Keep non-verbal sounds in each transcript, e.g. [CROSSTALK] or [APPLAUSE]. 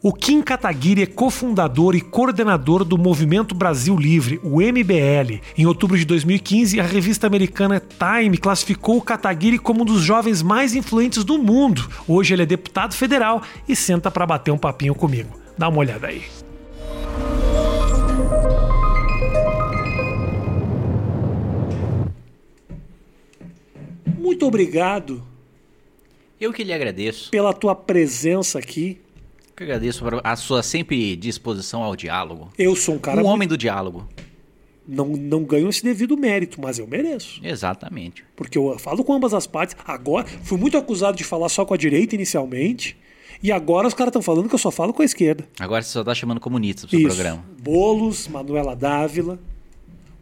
O Kim Kataguiri é cofundador e coordenador do Movimento Brasil Livre, o MBL. Em outubro de 2015, a revista americana Time classificou o Kataguiri como um dos jovens mais influentes do mundo. Hoje ele é deputado federal e senta para bater um papinho comigo. Dá uma olhada aí. Muito obrigado Eu que lhe agradeço. pela tua presença aqui. Eu que agradeço a sua sempre disposição ao diálogo. Eu sou um cara um homem do diálogo. não, não ganho esse devido mérito, mas eu mereço. Exatamente. Porque eu falo com ambas as partes. Agora, fui muito acusado de falar só com a direita inicialmente. E agora os caras estão falando que eu só falo com a esquerda. Agora você só tá chamando comunista pro seu Isso. programa. Boulos, Manuela Dávila.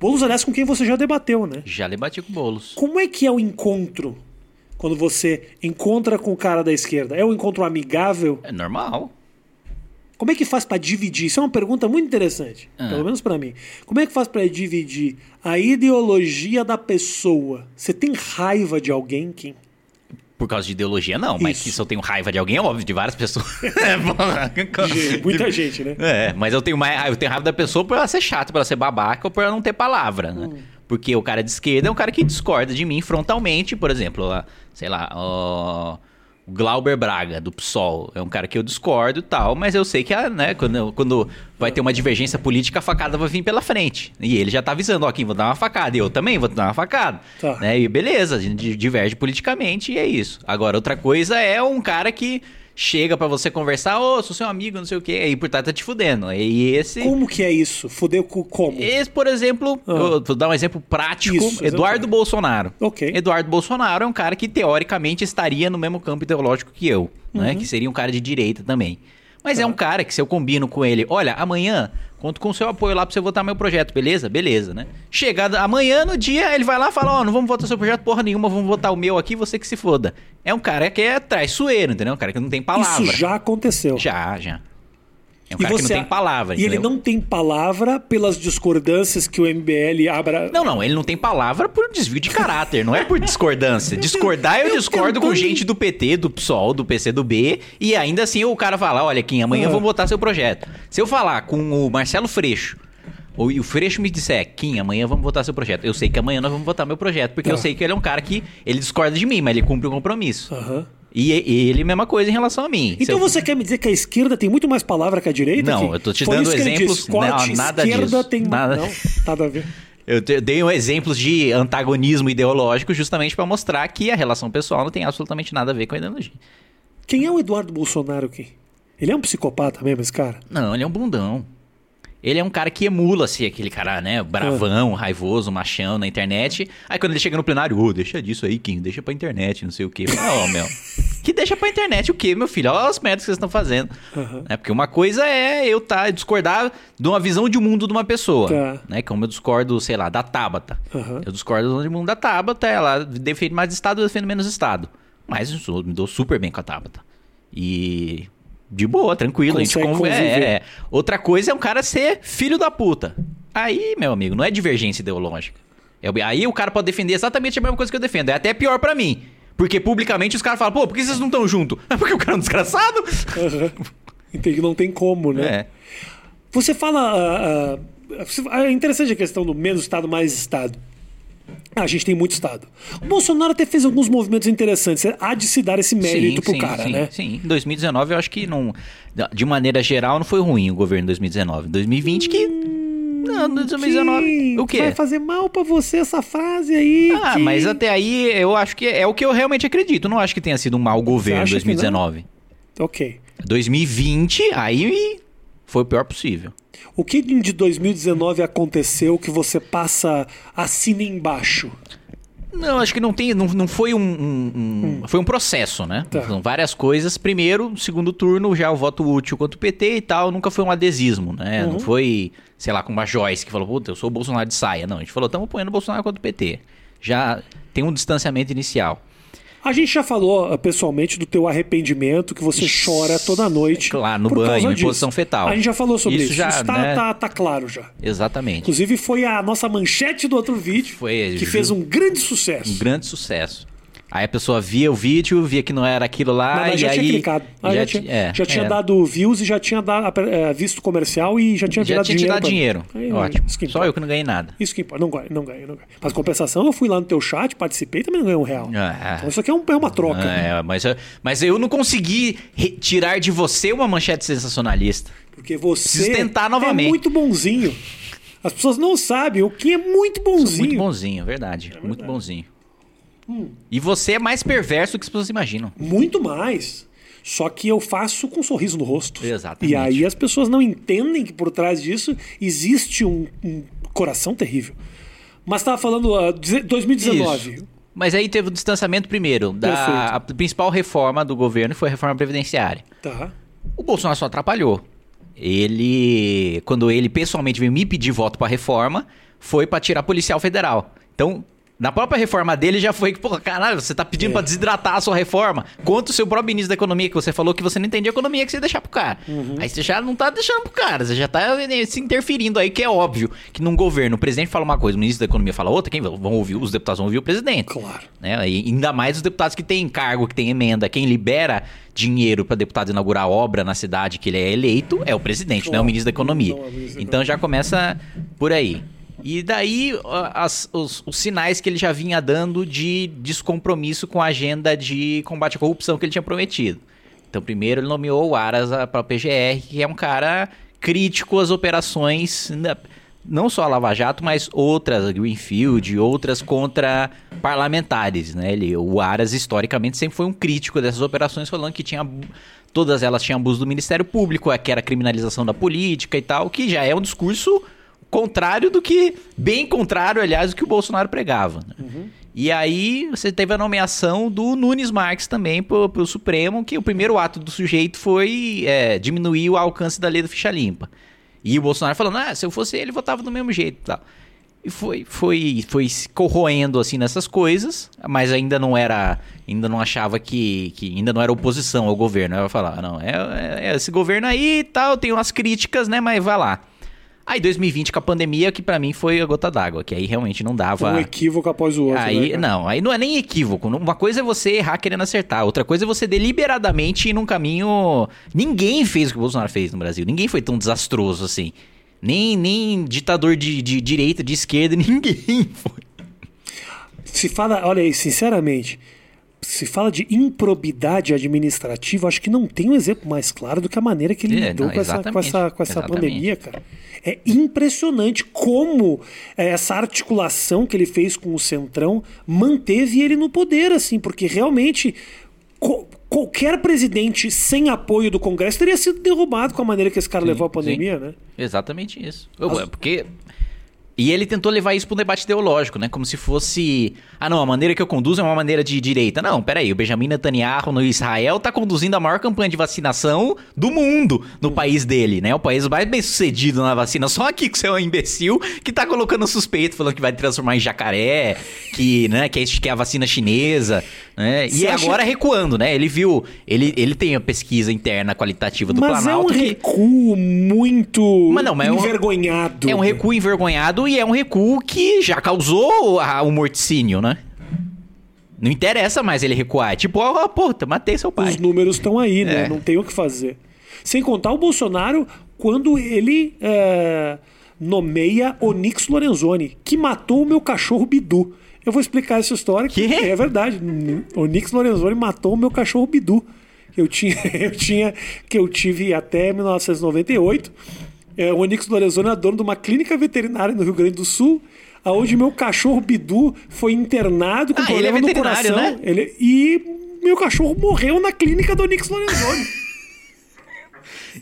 Boulos, aliás, com quem você já debateu, né? Já debati com bolos. Como é que é o encontro quando você encontra com o cara da esquerda? É um encontro amigável? É normal. Como é que faz pra dividir? Isso é uma pergunta muito interessante, Ah. pelo menos pra mim. Como é que faz pra dividir a ideologia da pessoa? Você tem raiva de alguém, Kim? Por causa de ideologia, não. Mas Isso. que se eu tenho raiva de alguém, é óbvio, de várias pessoas. [LAUGHS] É, porra. Muita gente, né? É, mas eu tenho mais. Eu tenho raiva da pessoa por ela ser chata, por ela ser babaca ou por ela não ter palavra, né? Hum. Porque o cara de esquerda é um cara que discorda de mim frontalmente, por exemplo, sei lá, ó, o Glauber Braga, do PSOL. É um cara que eu discordo e tal, mas eu sei que a, né, quando, quando vai ter uma divergência política, a facada vai vir pela frente. E ele já tá avisando, ó, aqui vou dar uma facada. E eu também vou dar uma facada. Tá. Né? E beleza, a gente diverge politicamente e é isso. Agora, outra coisa é um cara que chega pra você conversar, ô, sou seu amigo, não sei o quê, aí por trás tá te fudendo. E esse. Como que é isso? Fudeu com como? Esse, por exemplo, Ah. eu vou dar um exemplo prático: Isso, Eduardo. Bolsonaro. Ok. Eduardo Bolsonaro é um cara que teoricamente estaria no mesmo campo ideológico que eu, né? Uhum. Que seria um cara de direita também. Mas Tá. é um cara que se eu combino com ele, olha, amanhã conto com o seu apoio lá pra você votar meu projeto, beleza? Beleza, né? Chegada amanhã no dia, ele vai lá e fala, ó, não vamos votar seu projeto porra nenhuma, vamos votar o meu aqui, você que se foda. É um cara que é traiçoeiro, entendeu? Um cara que não tem palavra. Isso já aconteceu. Já, já. É um E cara que você- não tem palavra, E ele entendeu? não tem palavra pelas discordâncias que o MBL abra. Não, não, ele não tem palavra por desvio de caráter, não é por discordância. [LAUGHS] Discordar, eu Eu discordo com gente do PT, do PSOL, do PC do B, e ainda assim o cara fala: olha, Kim, amanhã Ah. eu vou votar seu projeto. Se eu falar com o Marcelo Freixo, ou e o Freixo me disser, Kim, amanhã vamos votar seu projeto. Eu sei que amanhã nós vamos votar meu projeto, porque eu sei que ele é um cara que ele discorda de mim, mas ele cumpre o compromisso. Aham. E, e ele, mesma coisa em relação a mim. Se Então eu- você quer me dizer que a esquerda tem muito mais palavra que a direita? Não, Kim? eu tô te Foi dando que exemplos- disse. Corte, não, nada esquerda disso. tem. Nada- Não, nada a ver. [LAUGHS] Eu dei um exemplos de antagonismo ideológico justamente pra mostrar que a relação pessoal não tem absolutamente nada a ver com a ideologia. Quem é o Eduardo Bolsonaro, Kim? Ele é um psicopata mesmo, esse cara? Não, ele é um bundão. Ele é um cara que emula, assim, aquele cara, né, bravão, raivoso, machão na internet. Aí quando ele chega no plenário, ô, deixa disso aí, Kim, deixa pra internet, não sei o quê. Não, meu. Que deixa pra internet o quê, meu filho? Olha as merdas que vocês estão fazendo. Aham. É, porque uma coisa é eu tá, discordar de uma visão de mundo de uma pessoa. Tá. Né? Como eu discordo, sei lá, da Tabata. Aham. Eu discordo da visão de mundo da Tabata, ela defende mais Estado, eu defendo menos Estado. Mas eu me dou super bem com a Tabata. E. De boa, tranquilo. a gente Consegue conv- é, é. Outra coisa é um cara ser filho da puta. Aí, meu amigo, não é divergência ideológica. É- aí o cara pode defender exatamente a mesma coisa que eu defendo. É até pior pra mim. Porque publicamente os caras falam, pô, por que vocês não estão juntos? [LAUGHS] É porque o cara é um desgraçado? Entendi, não tem como, né? É. Você fala. ah, você- é interessante a questão do menos Estado, mais Estado. A gente tem muito Estado. O Bolsonaro até fez alguns movimentos interessantes. Há de se dar esse mérito pro cara, sim, né? Sim, em 2019 eu acho que não. De maneira geral, não foi ruim o governo em 2019. 2020 que. Não, 2019. Kim, O quê? Vai fazer mal pra você essa frase aí. Ah, Kim. mas até aí eu acho que é o que eu realmente acredito. Não acho que tenha sido um mau governo em acha que não? 2019. Ok. 2020, aí foi o pior possível. O que de 2019 aconteceu que você passa assina embaixo? Não, acho que não tem. Não, não foi um, um- um- Foi um processo, né? Tá. São várias coisas. Primeiro, segundo turno, já o voto útil contra o PT e tal, nunca foi um adesismo, né? Uhum. Não foi, sei lá, com uma Joyce que falou, puta, eu sou o Bolsonaro de saia. Não, a gente falou, estamos apoiando o Bolsonaro contra o PT. Já tem um distanciamento inicial. A gente já falou ah, pessoalmente do teu arrependimento, que você chora toda noite. Claro, no banho, em posição fetal. A gente já falou sobre Isso isso. já, isso tá, né? tá- tá claro já. Exatamente. Inclusive foi a nossa manchete do outro vídeo, Foi, que fez um grande sucesso. Um grande sucesso. Aí a pessoa via o vídeo, via que não era aquilo lá, Mas e já aí. tinha clicado. Ah, já, tinha, é, já tinha é. dado views e já tinha dado, é, visto comercial e já tinha Já virado tinha dinheiro. dado pra- dinheiro. Aí, Ótimo. Que Só eu que não ganhei nada. Isso que importa. Não ganho, não ganho, não ganho. Mas compensação, eu fui lá no teu chat, participei e também não ganhei um real. Ah. Então isso aqui é, um- é uma troca. É, mas, eu- mas eu não consegui tirar de você uma manchete sensacionalista. Porque você Preciso tentar novamente. é muito bonzinho. As pessoas não sabem. O Kim é muito bonzinho. Muito bonzinho, verdade. Muito bonzinho. E você é mais perverso do que as pessoas imaginam. Muito mais. Só que eu faço com um sorriso no rosto. Exatamente. E aí as pessoas não entendem que por trás disso existe um, um coração terrível. Mas estava falando ah, deze- 2019. Isso. Mas aí teve o distanciamento primeiro da a principal reforma do governo foi a reforma previdenciária. Tá. O Bolsonaro só atrapalhou. Ele, quando ele pessoalmente veio me pedir voto pra reforma, foi pra tirar policial federal. Então, na própria reforma dele já foi que, pô, caralho, você tá pedindo É. pra desidratar a sua reforma. Quanto o seu próprio ministro da economia, que você falou que você não entendia economia, que você ia deixar pro cara. Uhum. Aí você já não tá deixando pro cara, você já tá eh, se interferindo aí, que é óbvio que num governo o presidente fala uma coisa, o ministro da economia fala outra, quem vão ouvir? Os deputados vão ouvir o presidente. Claro. Né? E ainda mais os deputados que têm cargo, que têm emenda. Quem libera dinheiro para deputado inaugurar obra na cidade que ele é eleito é o presidente, não é o Claro. ministro da Economia. Não é ministro da Então já começa por aí. E daí as- os, os sinais que ele já vinha dando de descompromisso com a agenda de combate à corrupção que ele tinha prometido. Então, primeiro ele nomeou o Aras para o PGR, que é um cara crítico às operações, na- não só a Lava Jato, mas outras, Greenfield, outras contra parlamentares. Né? Ele, o Aras, historicamente, sempre foi um crítico dessas operações, falando que tinha. Todas elas tinham abuso do Ministério Público, que era criminalização da política e tal, que já é um discurso contrário do que. Bem contrário, aliás, do que o Bolsonaro pregava. né? E aí você teve a nomeação do Nunes Marques também pro, pro Supremo, que o primeiro ato do sujeito foi é, diminuir o alcance da lei do ficha limpa. E o Bolsonaro falando, ah, se eu fosse ele, votava do mesmo jeito e tal. E foi, foi, foi se corroendo assim nessas coisas, mas ainda não era, ainda não achava que, que ainda não era oposição ao governo. Eu ia falar, não, é, é- é esse governo aí e tal, tem umas críticas, né, mas vai lá. Aí 2020 com a pandemia, que pra mim foi a gota d'água, que aí realmente não dava. Um equívoco após o outro. Aí, né, não, aí não é nem equívoco. Uma coisa é você errar querendo acertar, outra coisa é você deliberadamente ir num caminho. Ninguém fez o que o Bolsonaro fez no Brasil. Ninguém foi tão desastroso assim. Nem, nem ditador de, de direita, de esquerda, [LAUGHS] ninguém foi. Se fala, olha aí, sinceramente, se fala de improbidade administrativa, acho que não tem um exemplo mais claro do que a maneira que ele É, lidou não, com, essa, com, essa, com essa exatamente. pandemia, cara. É impressionante como é, essa articulação que ele fez com o Centrão manteve ele no poder, assim, porque realmente qualquer presidente sem apoio do Congresso teria sido derrubado com a maneira que esse cara Sim, levou a pandemia, né? Exatamente isso. Eu- Porque. E ele tentou levar isso para um debate ideológico, né? Como se fosse. Ah, não, a maneira que eu conduzo é uma maneira de direita. Não, peraí, o Benjamin Netanyahu no Israel tá conduzindo a maior campanha de vacinação do mundo no país dele, né? O país mais bem sucedido na vacina. Só aqui que você é um imbecil que tá colocando suspeito, falando que vai transformar em jacaré, que, né, que é, que é a vacina chinesa, né? Você E acha- agora recuando, né? Ele viu. Ele, ele tem a pesquisa interna qualitativa do Mas é um Planalto que. recuo muito Mas não, mas é um- envergonhado. É um recuo envergonhado e é um recuo que já causou a- o morticínio, né? Não interessa mais ele recuar. É tipo, ó, puta, matei seu pai. Os números estão aí, né? É. Não tem o que fazer. Sem contar o Bolsonaro quando ele é, nomeia Onix Lorenzoni, que matou o meu cachorro Bidu. Eu vou explicar essa história que é verdade. Onix Lorenzoni matou o meu cachorro Bidu. Eu tinha, [LAUGHS] eu tinha, que eu tive até 1998. É, o Onix Lorenzoni é dono de uma clínica veterinária no Rio Grande do Sul, aonde meu cachorro Bidu foi internado com Ah, ele é problema no coração. né? Ele- e meu cachorro morreu na clínica do Onix Lorenzoni. [LAUGHS]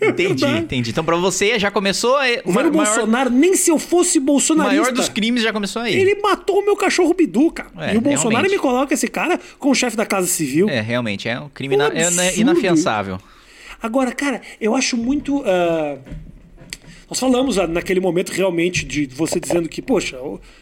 Entendi, entendi. Então pra você já começou. O Uma, velho maior, Bolsonaro, nem se eu fosse o bolsonarista. maior dos crimes já começou aí. Ele matou o meu cachorro Bidu, cara. É, e o Bolsonaro realmente. me coloca esse cara como chefe da Casa Civil. É, realmente, é um crime Um ina- é absurdo. inafiançável. Agora, cara, eu acho muito. ah, Nós falamos ah, naquele momento realmente de você dizendo que, poxa,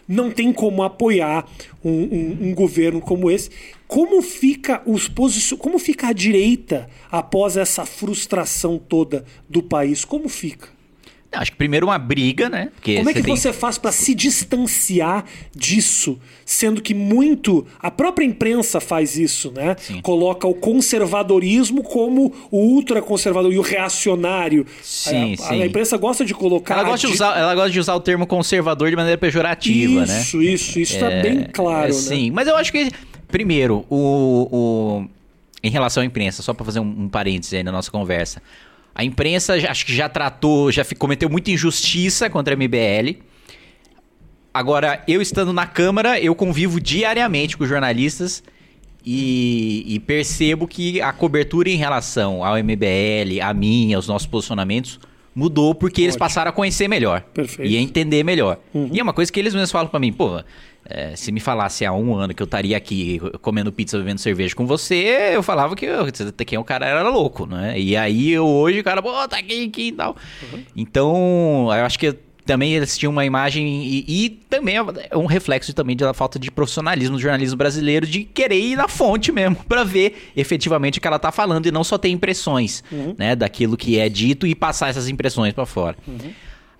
não tem como apoiar um, um- um governo como esse. Como fica os posici... como fica a direita após essa frustração toda do país? Como fica? Não, acho que primeiro uma briga, né? Porque Como é que tem... você faz para se distanciar disso? Sendo que muito. A própria imprensa faz isso, né? Sim. Coloca o conservadorismo como o ultraconservador e o reacionário. Sim, a, sim. A imprensa gosta de colocar. Ela gosta de, usar, ela gosta de usar o termo conservador de maneira pejorativa, isso, né? Isso, isso. Isso tá é, bem claro, é, né? Sim, mas eu acho que. Primeiro, o, o em relação à imprensa, só para fazer um, um parênteses aí na nossa conversa. A imprensa acho que já tratou, já cometeu muita injustiça contra a MBL. Agora, eu estando na Câmara, eu convivo diariamente com jornalistas e, e, percebo que a cobertura em relação ao MBL, a mim, aos nossos posicionamentos, mudou porque Ótimo. eles passaram a conhecer melhor. Perfeito. E a entender melhor. Uhum. E é uma coisa que eles mesmos falam para mim, pô, é, se me falasse há um ano que eu estaria aqui comendo pizza, bebendo cerveja com você, eu falava que eu, quem o cara era louco, né? E aí eu, hoje o cara, pô, tá aqui, aqui e tal. Uhum. Então, eu acho que também eles tinham uma imagem e, e, também é um reflexo também da falta de profissionalismo do jornalismo brasileiro de querer ir na fonte mesmo [LAUGHS] para ver efetivamente o que ela tá falando e não só ter impressões, uhum. né, daquilo que é dito e passar essas impressões para fora. Uhum.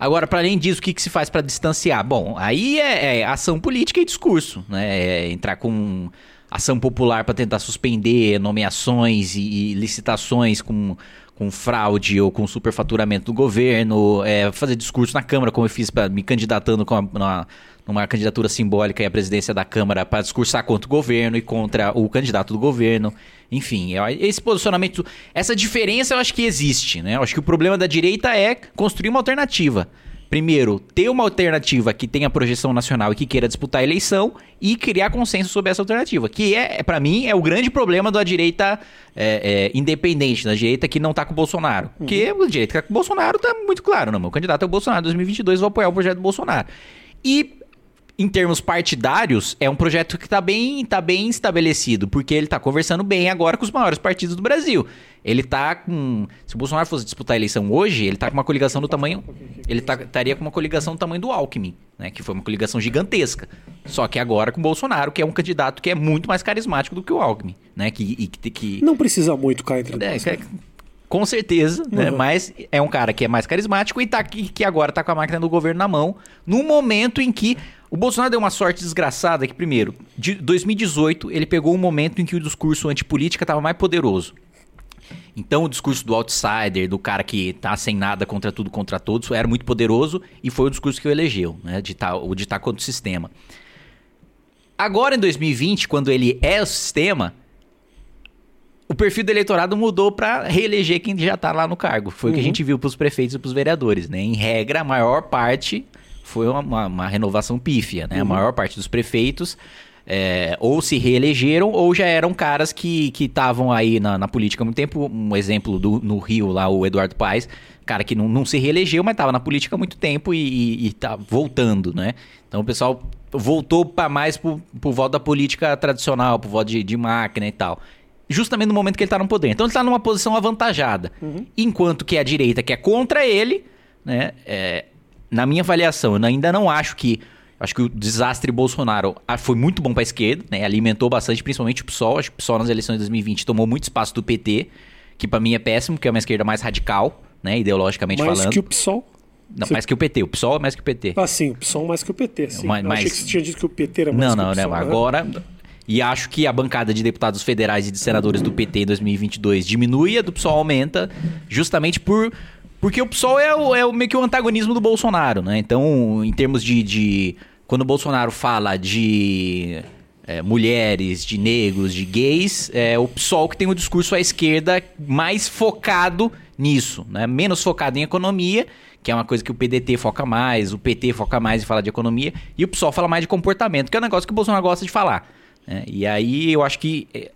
Agora, para além disso, o que, que se faz para distanciar? Bom, aí é, é, ação política e discurso, né? É entrar com ação popular para tentar suspender nomeações e, e, licitações com, com fraude ou com superfaturamento do governo, é, fazer discurso na Câmara, como eu fiz pra, me candidatando a, na, numa candidatura simbólica à presidência da Câmara para discursar contra o governo e contra o candidato do governo. Enfim, esse posicionamento, essa diferença eu acho que existe, né? Eu acho que o problema da direita é construir uma alternativa. Primeiro, ter uma alternativa que tenha projeção nacional e que queira disputar a eleição e criar consenso sobre essa alternativa. Que é, para mim, é o grande problema da direita é, é, independente, da direita que não tá com o Bolsonaro. Uhum. Porque a direita que tá com o Bolsonaro tá muito claro, não. Meu candidato é o Bolsonaro. Em 2022 vou apoiar o projeto do Bolsonaro. E em termos partidários, é um projeto que está bem, tá bem estabelecido, porque ele está conversando bem agora com os maiores partidos do Brasil. Ele está com. Se o Bolsonaro fosse disputar a eleição hoje, ele está com uma coligação do tamanho. Ele tá, estaria com uma coligação do tamanho do Alckmin, né? Que foi uma coligação gigantesca. Só que agora com o Bolsonaro, que é um candidato que é muito mais carismático do que o Alckmin, né? Que, e, que... Não precisa muito cá entre é, é, com certeza, né? uhum. né? Mas é um cara que é mais carismático e tá aqui, que agora tá com a máquina do governo na mão, num momento em que o Bolsonaro deu uma sorte desgraçada que, primeiro, de 2018, ele pegou um momento em que o discurso antipolítica estava mais poderoso. Então, o discurso do outsider, do cara que tá sem nada contra tudo, contra todos, era muito poderoso e foi o discurso que o elegeu, né? De tá, o de estar tá contra o sistema. Agora, em 2020, quando ele é o sistema, o perfil do eleitorado mudou para reeleger quem já está lá no cargo. Foi uhum. o que a uhum. gente viu para os prefeitos e para os vereadores, né? Em regra, a maior parte foi uma, uma, renovação pífia, né? Uhum. A maior parte dos prefeitos é, ou se reelegeram ou já eram caras que estavam aí na, na, política há muito tempo. Um exemplo do, no Rio, lá, o Eduardo Paes, cara que não, não se reelegeu, mas estava na política há muito tempo e, está voltando, né? Então o pessoal voltou para mais pro, pro voto da política tradicional, pro voto de, de máquina e tal justamente no momento que ele está no poder. Então ele está numa posição avantajada. Uhum. Enquanto que a direita, que é contra ele, né, é, na minha avaliação, eu ainda não acho que. Acho que o desastre Bolsonaro ah, foi muito bom para a esquerda, né? Alimentou bastante, principalmente o PSOL. Acho que o PSOL nas eleições de 2020 tomou muito espaço do PT, que para mim é péssimo, que é uma esquerda mais radical, né? Ideologicamente mais falando. Mais que o PSOL? Não, mais que o PT. O PSOL é mais que o PT. Ah, sim. O PSOL mais que o PT, sim. Mas, eu achei que você tinha dito que o PT era mais não, que não, o PSOL. Não, não. Agora... E acho que a bancada de deputados federais e de senadores do PT em 2022 diminui, a do PSOL aumenta, justamente por porque o PSOL é, o, é o, meio que o antagonismo do Bolsonaro, né? Então, em termos de. de quando o Bolsonaro fala de é, mulheres, de negros, de gays, é o PSOL que tem o discurso à esquerda mais focado nisso, né? Menos focado em economia, que é uma coisa que o PDT foca mais, o PT foca mais em falar de economia, e o PSOL fala mais de comportamento, que é um negócio que o Bolsonaro gosta de falar. Né? E aí eu acho que é,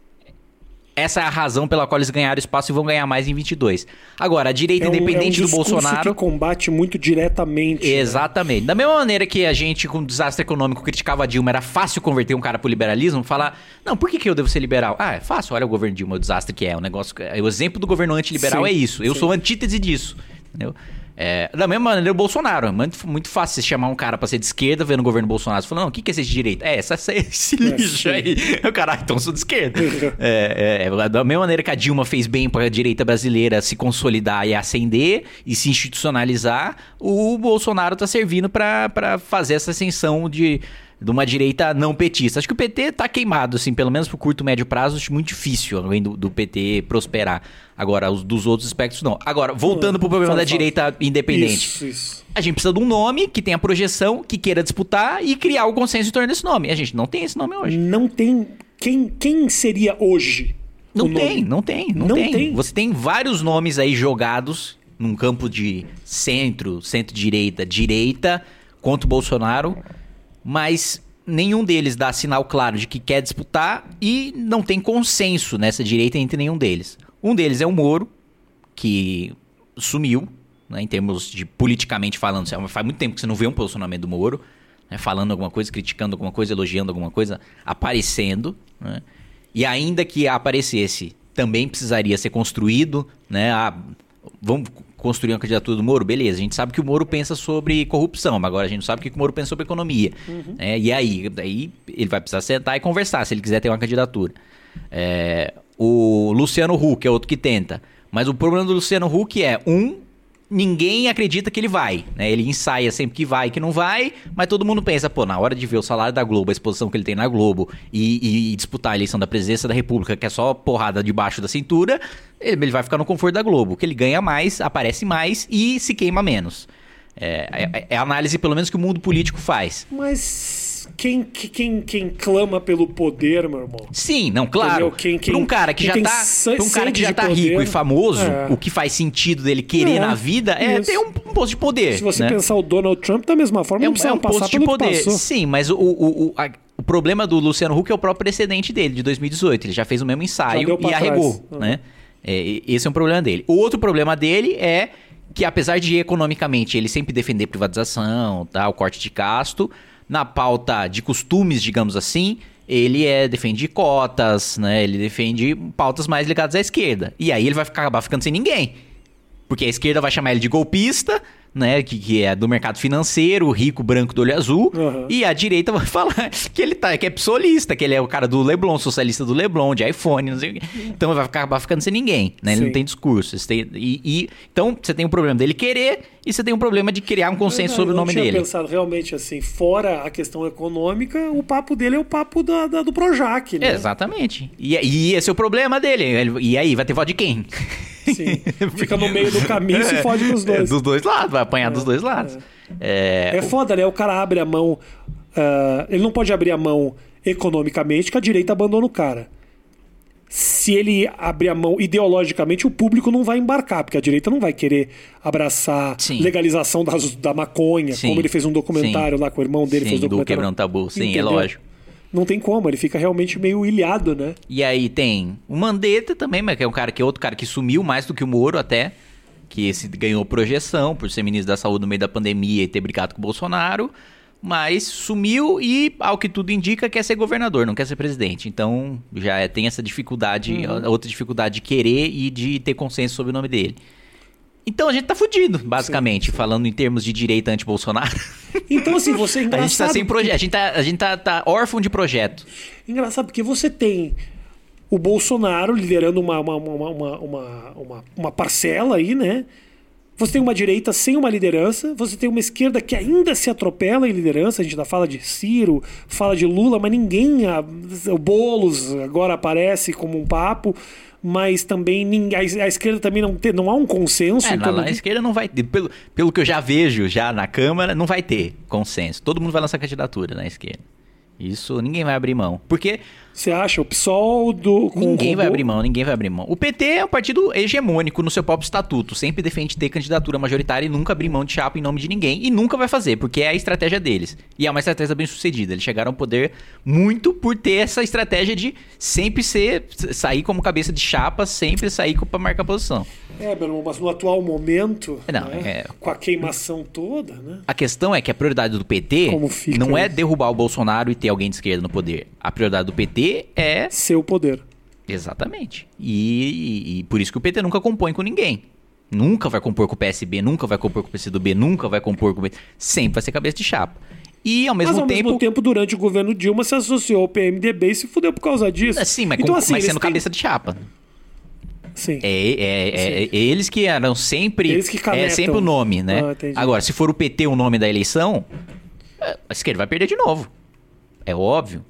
essa é a razão pela qual eles ganharam espaço e vão ganhar mais em 22. Agora, a direita é um, independente é um do Bolsonaro. que combate muito diretamente. Né? Exatamente. Né? Da mesma maneira que a gente, com o desastre econômico, criticava a Dilma, era fácil converter um cara pro liberalismo, falar, não, por que, que eu devo ser liberal? Ah, é fácil, olha o governo Dilma, o desastre que é. O negócio. O exemplo do governo antiliberal sim, é isso. Eu sim. sou antítese disso. Entendeu? É, da mesma maneira, o Bolsonaro. É muito, muito fácil você chamar um cara pra ser de esquerda vendo o governo Bolsonaro. Você fala, não, o que, que é ser de direita? É, essa, essa, esse lixo aí. [LAUGHS] O caralho, então eu sou de esquerda. é, é, da mesma maneira que a Dilma fez bem pra direita brasileira se consolidar e ascender e se institucionalizar, o Bolsonaro tá servindo pra, pra fazer essa ascensão de de uma direita não petista. Acho que o PT tá queimado, assim, pelo menos pro curto médio prazo, acho muito difícil além do, do PT prosperar. Agora, os dos outros aspectos, não. Agora, voltando pro problema fala, da fala. direita independente. Isso, isso. A gente precisa de um nome que tenha projeção, que queira disputar e criar o consenso em torno desse nome. A gente não tem esse nome hoje. Não tem. Quem, quem seria hoje? Não tem, não tem, não, não tem. tem. Você tem vários nomes aí jogados num campo de centro, centro-direita, direita, contra o Bolsonaro mas nenhum deles dá sinal claro de que quer disputar e não tem consenso nessa direita entre nenhum deles. Um deles é o Moro, que sumiu, né, em termos de politicamente falando. Faz muito tempo que você não vê um posicionamento do Moro, né, falando alguma coisa, criticando alguma coisa, elogiando alguma coisa, aparecendo. Né? E ainda que aparecesse, também precisaria ser construído, né? Ah, vamos construir uma candidatura do Moro, beleza. A gente sabe que o Moro pensa sobre corrupção, mas agora a gente não sabe o que o Moro pensa sobre economia. Uhum. É, e aí, daí ele vai precisar sentar e conversar se ele quiser ter uma candidatura. É, o Luciano Huck é outro que tenta. Mas o problema do Luciano Huck é, um, ninguém acredita que ele vai. Né? Ele ensaia sempre que vai, que não vai, mas todo mundo pensa, pô, na hora de ver o salário da Globo, a exposição que ele tem na Globo e, e disputar a eleição da presidência da República, que é só porrada debaixo da cintura, ele, vai ficar no conforto da Globo, que ele ganha mais, aparece mais e se queima menos. É, é, é a análise, pelo menos, que o mundo político faz. Mas quem, quem, quem clama pelo poder, meu irmão. Sim, não, claro. Quem, quem, pra um cara que já tá, um cara que já tá rico e famoso, é. o que faz sentido dele querer é, na vida é isso. ter um, um, posto de poder. Se você né? pensar o Donald Trump da mesma forma, é, não é um posto de poder. Sim, mas o, o, o, a, o problema do Luciano Huck é o próprio precedente dele, de 2018. Ele já fez o mesmo ensaio e arregou, uhum. né? É, esse é um problema dele. O outro problema dele é que apesar de economicamente ele sempre defender privatização, tá, o corte de gasto, na pauta de costumes, digamos assim, ele é defende cotas, né? Ele defende pautas mais ligadas à esquerda. E aí ele vai acabar ficando sem ninguém. Porque a esquerda vai chamar ele de golpista, né, que, que é do mercado financeiro, rico, branco do olho azul, uhum. e a direita [LAUGHS] vai falar que ele tá, que é psolista, que ele é o cara do Leblon, socialista do Leblon, de iPhone, não sei o quê. Então vai acabar ficando sem ninguém, né? Ele Sim. não tem discurso. Tem, e, e, então você tem um problema dele querer e você tem um problema de criar um consenso sobre o nome dele. Eu tinha pensado realmente assim, fora a questão econômica, o papo dele é o papo da, da do Projac, né? Exatamente. E, e esse é o problema dele. E aí, vai ter voto de quem? Sim. [LAUGHS] Fica no meio do caminho e se fode nos dois. É, dos dois lados, vai apanhar é, dos dois lados. É. é, é foda, né? O cara abre a mão. Uh, ele não pode abrir a mão economicamente, que a direita abandona o cara. Se ele abrir a mão ideologicamente, o público não vai embarcar, porque a direita não vai querer abraçar Sim. legalização da, da maconha, Sim. como ele fez um documentário Sim. lá com o irmão dele, Sim, fez um documentário. Do quebrando tabu, Sim, é Entendeu? é lógico não tem como, ele fica realmente meio ilhado, né? E aí tem o Mandetta também, mas que é um cara que é outro cara que sumiu mais do que o Moro até, que esse ganhou projeção por ser ministro da Saúde no meio da pandemia e ter brigado com o Bolsonaro, mas sumiu e, ao que tudo indica, quer ser governador, não quer ser presidente. Então já é, tem essa dificuldade, uhum. outra dificuldade de querer e de ter consenso sobre o nome dele. Então a gente tá fudido, basicamente, sim, sim. falando em termos de direita anti-Bolsonaro. Então, assim, [LAUGHS] você é engraçado. a gente tá sem projeto, a gente tá, a gente tá, tá órfão de projeto. Engraçado, porque você tem o Bolsonaro liderando uma, uma, uma, uma, uma, uma parcela aí, né? Você tem uma direita sem uma liderança, você tem uma esquerda que ainda se atropela em liderança, a gente ainda fala de Ciro, fala de Lula, mas ninguém. A, o Boulos agora aparece como um papo mas também ninguém, a, a esquerda também não, tem, não há um consenso. É, na, na, esquerda não vai ter, pelo, pelo que eu já vejo já na Câmara, não vai ter consenso. Todo mundo vai lançar candidatura na esquerda. Isso ninguém vai abrir mão. Porque você acha? O PSOL do. Ninguém vai abrir mão, ninguém vai abrir mão. O PT é um partido hegemônico no seu próprio estatuto. Sempre defende ter candidatura majoritária e nunca abrir mão de chapa em nome de ninguém. E nunca vai fazer, porque é a estratégia deles. E é uma estratégia bem sucedida. Eles chegaram ao poder muito por ter essa estratégia de sempre ser sair como cabeça de chapa, sempre sair para marcar posição. É, Bruno, mas no atual momento, não, né, é... com a queimação toda, né? A questão é que a prioridade do PT não é derrubar o Bolsonaro e ter alguém de esquerda no poder. A prioridade do PT é. Seu poder. Exatamente. E, e, e, por isso que o PT nunca compõe com ninguém. Nunca vai compor com o PSB, nunca vai compor com o PCdoB, nunca vai compor com o... Sempre vai ser cabeça de chapa. E ao mesmo mas ao tempo... mesmo tempo, durante o governo Dilma, se associou ao PMDB e se fudeu por causa disso. Sim, mas, então, com, assim, mas sendo têm- cabeça de chapa. Sim. É, é, é- é eles que eram sempre. Eles que é sempre o nome, né? Ah. Agora, se for o PT o nome da eleição, é, a esquerda vai perder de novo. É óbvio.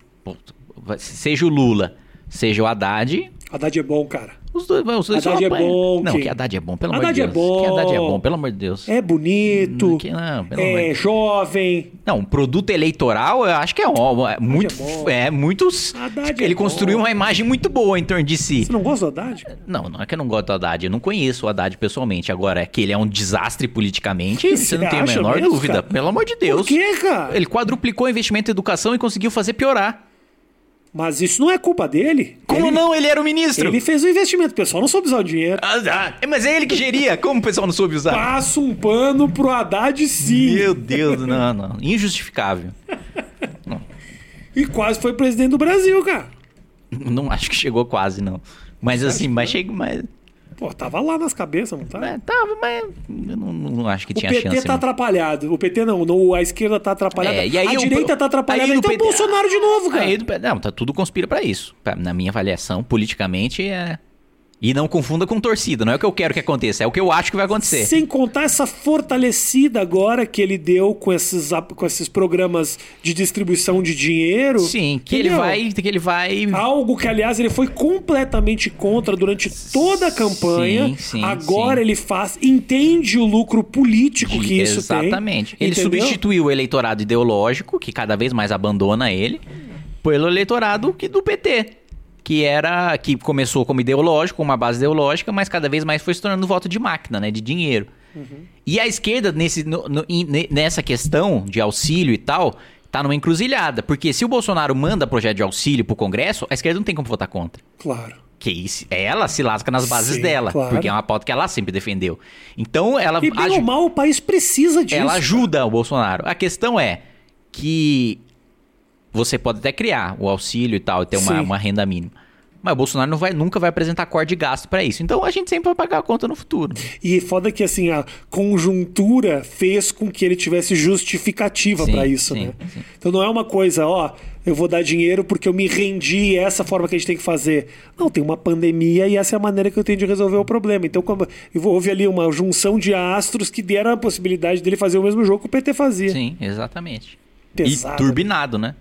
Seja o Lula, seja o Haddad. Haddad é bom, cara. Os dois, os dois Haddad só é bom, Não, Kim. que Haddad é bom, pelo Haddad é amor de Deus. Que bom. Haddad é bom, pelo amor de Deus. É bonito. Que não, é jovem. Não, um produto eleitoral, eu acho que é, ó, é muito. bom. É, muitos. Haddad é ele bom. construiu uma imagem muito boa em torno de si. Você não gosta do Haddad? Não, não é que eu não gosto do Haddad. Eu não conheço o Haddad pessoalmente. Agora, é que ele é um desastre politicamente, Você você não tem a menor mesmo, dúvida. cara? Pelo amor de Deus. Por quê, cara? Ele quadruplicou o investimento em educação e conseguiu fazer piorar. Mas isso não é culpa dele. Como ele, não? Ele era o ministro. Ele fez o investimento, o pessoal não soube usar o dinheiro. Ah, ah, mas é ele que geria. Como o pessoal não soube usar? Passa um pano pro Haddad sim. Meu Deus, não, não. Injustificável. E quase foi presidente do Brasil, cara. Não acho que chegou quase, não. Mas assim, mas chega. Mas, Pô, tava lá nas cabeças, não tá? é, tava, mas eu não, não acho que O tinha PT chance. tá não. atrapalhado. O PT não, não, a esquerda tá atrapalhada. É, e aí a o- direita tá atrapalhada. aí Então PT Bolsonaro de novo, cara. Aí, do- não, tá tudo conspira pra isso. Pra- Na minha avaliação, politicamente é. E não confunda com torcida, não é o que eu quero que aconteça, é o que eu acho que vai acontecer. Sem contar essa fortalecida agora que ele deu com esses, com esses programas de distribuição de dinheiro. Sim, que ele vai. Que ele vai. Algo que, aliás, ele foi completamente contra durante toda a campanha. Sim, sim, Agora sim. ele faz, entende o lucro político que isso Exatamente. tem. Ele entendeu? substituiu o eleitorado ideológico, que cada vez mais abandona ele, pelo eleitorado que do PT. Que era. que começou como ideológico, uma base ideológica, mas cada vez mais foi se tornando voto de máquina, né? De dinheiro. E a esquerda, nesse, no- no- nessa questão de auxílio e tal, tá numa encruzilhada. Porque se o Bolsonaro manda projeto de auxílio pro Congresso, a esquerda não tem como votar contra. Claro. Que isso, ela se lasca nas bases Sim, dela, claro. porque é uma pauta que ela sempre defendeu. Então ela E bem ou mal, o país precisa disso. ela ajuda o Bolsonaro. A questão é que você pode até criar o auxílio e tal, e ter uma, uma renda mínima. Mas o Bolsonaro não vai, nunca vai apresentar corte de gasto pra isso. Então a gente sempre vai pagar a conta no futuro. E foda que assim, a conjuntura fez com que ele tivesse justificativa pra isso, sim, né? sim. Então não é uma coisa, ó, eu vou dar dinheiro porque eu me rendi, é essa forma que a gente tem que fazer. Não, tem uma pandemia e essa é a maneira que eu tenho de resolver o problema. Então houve ali uma junção de astros que deram a possibilidade dele fazer o mesmo jogo que o PT fazia. Sim, exatamente. Pesado, e turbinado, né?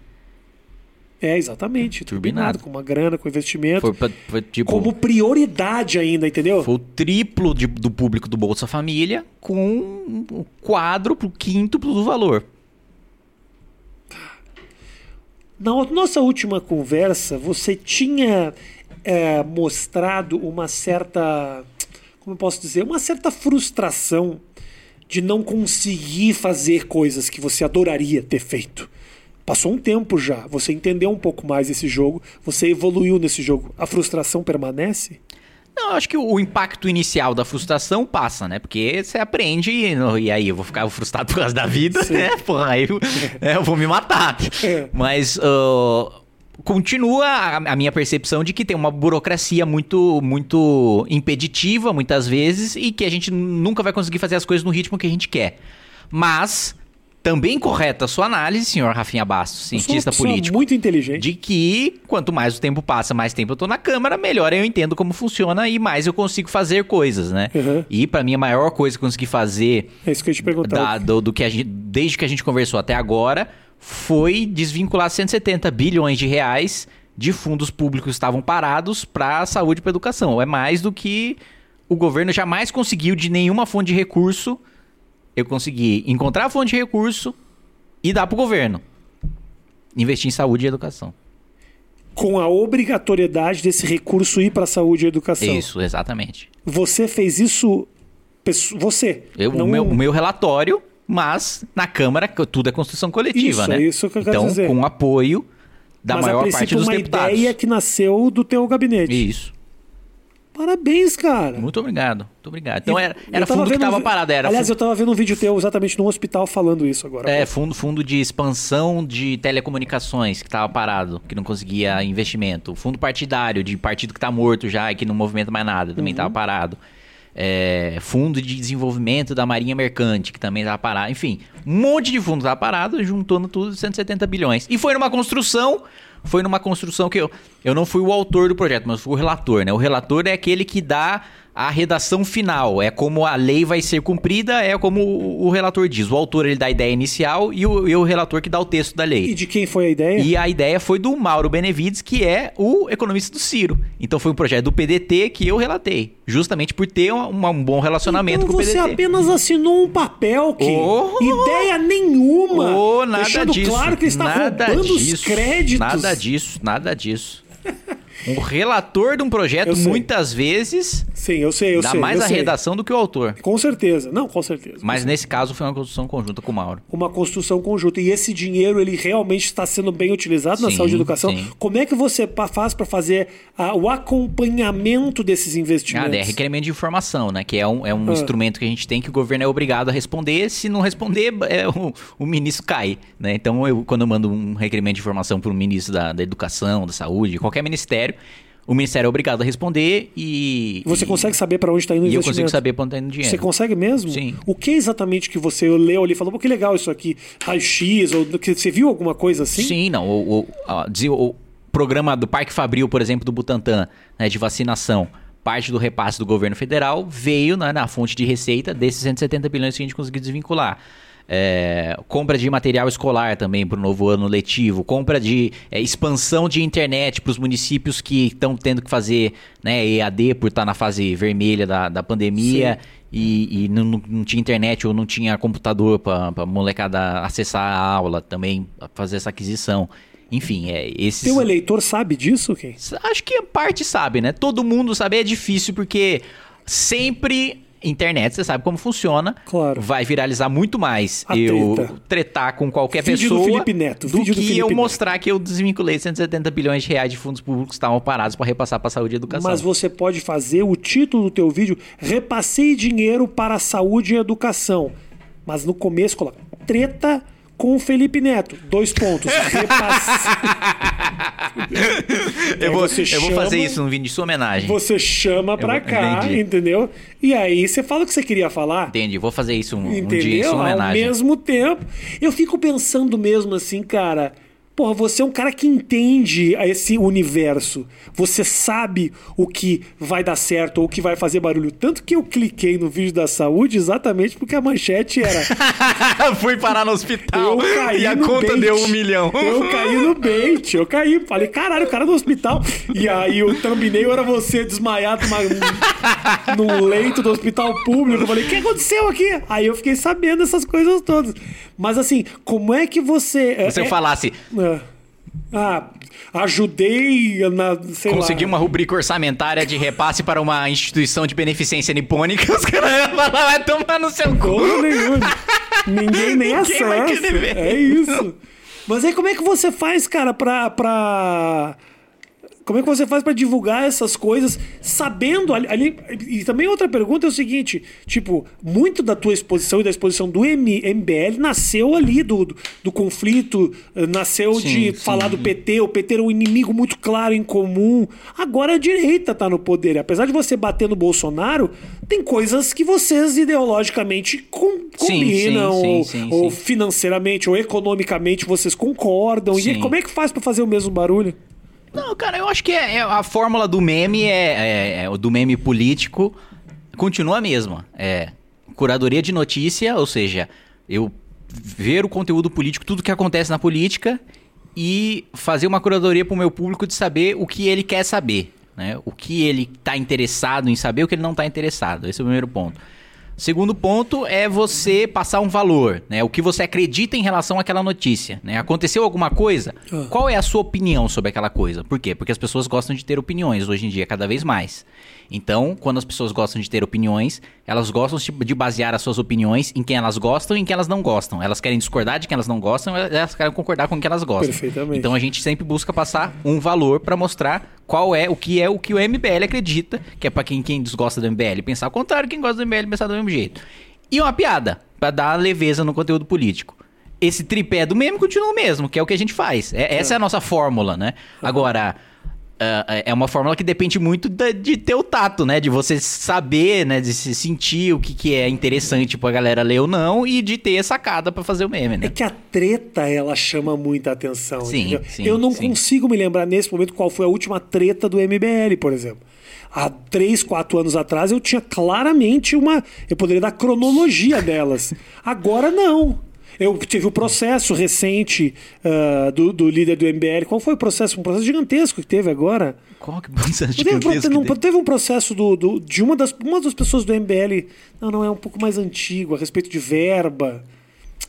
É, exatamente. Turbinado. Com uma grana, com investimento. Foi, pra- foi tipo. Como prioridade ainda, entendeu? Foi o triplo de- do público do Bolsa Família com o quádruplo, quíntuplo do valor. Na nossa última conversa, você tinha é, mostrado uma certa. Como eu posso dizer? Uma certa frustração de não conseguir fazer coisas que você adoraria ter feito. Passou um tempo já, você entendeu um pouco mais esse jogo, você evoluiu nesse jogo. A frustração permanece? Não, acho que o impacto inicial da frustração passa, né? Porque você aprende e, e aí eu vou ficar frustrado por causa da vida, né? Porra, aí eu, [LAUGHS] é, eu vou me matar. É. Mas ah, continua a, a minha percepção de que tem uma burocracia muito, muito impeditiva, muitas vezes, e que a gente nunca vai conseguir fazer as coisas no ritmo que a gente quer. Mas também correta a sua análise, senhor Rafinha Bastos, cientista político Muito inteligente. de que quanto mais o tempo passa, mais tempo eu tô na Câmara, melhor eu entendo como funciona e mais eu consigo fazer coisas, né? Uhum. E pra mim a maior coisa que eu consegui fazer É isso que eu te perguntar. da- do, do que a gente, desde que a gente conversou até agora foi desvincular 170 bilhões de reais de fundos públicos que estavam parados para saúde e para educação. É mais do que o governo jamais conseguiu de nenhuma fonte de recurso. Eu consegui encontrar a fonte de recurso e dar pro governo. Investir em saúde e educação. Com a obrigatoriedade desse recurso ir para a saúde e educação. Isso, exatamente. Você fez isso. Você. Eu, não- o, meu, o meu relatório, mas na Câmara tudo é construção coletiva, Isso, né? é isso que eu quero então, dizer. com apoio da mas a maior parte dos uma deputados. ideia que nasceu do teu gabinete. Isso. Parabéns, cara. Muito obrigado. Muito obrigado. Então era, era fundo que vendo tava vi- parado. Era Aliás, fundo, eu tava vendo um vídeo teu exatamente no hospital falando isso agora. é, fundo, fundo de expansão de telecomunicações que tava parado, que não conseguia investimento. Fundo partidário de partido que tá morto já e que não movimenta mais nada, também Uhum. tava parado. é, fundo de desenvolvimento da Marinha Mercante, que também estava parado. Enfim, um monte de fundo estava parado, juntando tudo 170 bilhões. E foi numa construção foi numa construção que eu, eu não fui o autor do projeto, mas fui o relator, né? O relator é aquele que dá a redação final. É como a lei vai ser cumprida, é como o, relator diz. O autor ele dá a ideia inicial e o, e o, relator que dá o texto da lei. E de quem foi a ideia? E a ideia foi do Mauro Benevides, que é o economista do Ciro. Então foi um projeto do PDT que eu relatei. Justamente por ter um, um bom relacionamento então com o PDT. Você apenas assinou um papel que oh, ideia nenhuma. Oh, nada deixando disso. claro que está nada roubando disso, os créditos. Nada disso, nada disso. Um relator de um projeto, muitas vezes, Sim, eu sei, eu dá sei, mais eu a sei. redação do que o autor. Com certeza. Não, com certeza. Mas nesse caso foi uma construção conjunta com o Mauro. Uma construção conjunta. E esse dinheiro, ele realmente está sendo bem utilizado na Sim, saúde e educação. sim. Como é que você faz para fazer ah, o acompanhamento desses Ah, investimentos? daí é requerimento de informação, né? Que é um, é um Ah. instrumento que a gente tem que o governo é obrigado a responder. Se não responder, [LAUGHS] é, o, o ministro cai, né? Então, eu, quando eu mando um requerimento de informação para o ministro da, da Educação, da Saúde, qualquer ministério, o ministério é obrigado a responder e... Você e- consegue saber para onde está indo o E eu consigo saber para onde está indo o dinheiro. Você consegue mesmo? Sim. O que exatamente que você leu ali e falou, pô, que legal isso aqui, raio-x, ou que você viu alguma coisa assim? Sim, não. O, o, o programa do Parque Fabril, por exemplo, do Butantan, né, de vacinação, parte do repasse do governo federal veio né, na fonte de receita desses 170 bilhões que a gente conseguiu desvincular. É, compra de material escolar também para o novo ano letivo, compra de é, expansão de internet para os municípios que estão tendo que fazer né, EAD por estar na fase vermelha da, da pandemia e, e não, não- tinha internet ou não tinha computador para molecada acessar a aula também, fazer essa aquisição. Enfim, é esses. Teu eleitor sabe disso, Ken? Acho que a parte sabe, né? Todo mundo sabe, é difícil porque sempre internet, você sabe como funciona. Claro. Vai viralizar muito mais A eu treta. tretar com qualquer Vídeo do pessoa Felipe Neto, do vídeo do que Felipe eu Neto. mostrar que eu desvinculei 170 bilhões de reais de fundos públicos que estavam parados para repassar para saúde e educação. Mas você pode fazer o título do teu vídeo Repassei dinheiro para a saúde e educação. Mas no começo coloca treta com o Felipe Neto. Dois pontos. [LAUGHS] Eu, vou, você eu vou fazer chama- isso num vídeo de sua homenagem. Você chama pra cá, entendi. entendeu? E aí você fala o que você queria falar. Entendi, vou fazer isso um, um dia em sua Ao homenagem. mesmo tempo. Eu fico pensando mesmo assim, cara. Porra, você é um cara que entende esse universo. Você sabe o que vai dar certo ou o que vai fazer barulho. Tanto que eu cliquei no vídeo da saúde exatamente porque a manchete era. [LAUGHS] Fui parar no hospital Eu caí e a no conta bait. deu um milhão. Eu caí no bait, eu caí. Falei, caralho, o cara no hospital. E aí o thumbnail era você desmaiado num leito do hospital público. Eu falei, o que aconteceu aqui? Aí eu fiquei sabendo essas coisas todas. Mas assim, como é que você. Se eu é- falasse, é- ah, ajudei na. Sei consegui lá. uma rubrica orçamentária de repasse para uma instituição de beneficência nipônica, [LAUGHS] os caras iam falar, vai tomar no seu cu. Ninguém nem Ninguém acessa. É isso. Mas aí como é que você faz, cara, pra. pra... Como é que você faz pra divulgar essas coisas sabendo ali, ali- E também outra pergunta é o seguinte: tipo, muito da tua exposição e da exposição do M- MBL nasceu ali do, do, do conflito, eh, nasceu Sim, de sim. falar do PT. O PT era um inimigo muito claro em comum. Agora a direita tá no poder. Apesar de você bater no Bolsonaro, tem coisas que vocês ideologicamente com, Sim, combinam, sim, ou, sim, sim, ou sim. financeiramente, ou economicamente vocês concordam. E Sim. como é que faz pra fazer o mesmo barulho? Não, cara, eu acho que é, é- a fórmula do meme é, é- é- do meme político continua a mesma. É curadoria de notícia, ou seja, eu ver o conteúdo político, tudo que acontece na política e fazer uma curadoria para o meu público de saber o que ele quer saber, né? O que ele está interessado em saber, o que ele não está interessado. Esse é o primeiro ponto. Segundo ponto é você passar um valor, né? O que você acredita em relação àquela notícia, né? Aconteceu alguma coisa? Ah. Qual é a sua opinião sobre aquela coisa? Por quê? Porque as pessoas gostam de ter opiniões hoje em dia, cada vez mais. Então, quando as pessoas gostam de ter opiniões, elas gostam de basear as suas opiniões em quem elas gostam e em quem elas não gostam. Elas querem discordar de quem elas não gostam, elas querem concordar com quem elas gostam. Perfeitamente. Então a gente sempre busca passar um valor pra mostrar qual é o que é o que o MBL acredita, que é pra quem, quem desgosta do MBL pensar o contrário, quem gosta do MBL pensar do mesmo jeito. E uma piada, pra dar leveza no conteúdo político. Esse tripé do meme continua o mesmo, que é o que a gente faz. É- essa é a nossa fórmula, né? Agora, ah, é uma fórmula que depende muito de ter o tato, né? De você saber, né? De se sentir o que, que é interessante pra galera ler ou não e de ter a sacada pra fazer o meme, É né? que a treta, ela chama muita atenção. Sim, sim, Eu não sim. consigo me lembrar nesse momento qual foi a última treta do MBL, por exemplo. Há três, quatro anos atrás eu tinha claramente uma. Eu poderia dar cronologia [LAUGHS] delas. Agora não. Eu tive o processo recente ah, do, do líder do MBL. Qual foi o processo? Um processo gigantesco que teve agora. Qual que processo Teve, um pro- gigantesco não, que tem? teve um processo do, do- de uma das, uma das pessoas do MBL. Não, não, é um pouco mais antigo, a respeito de verba.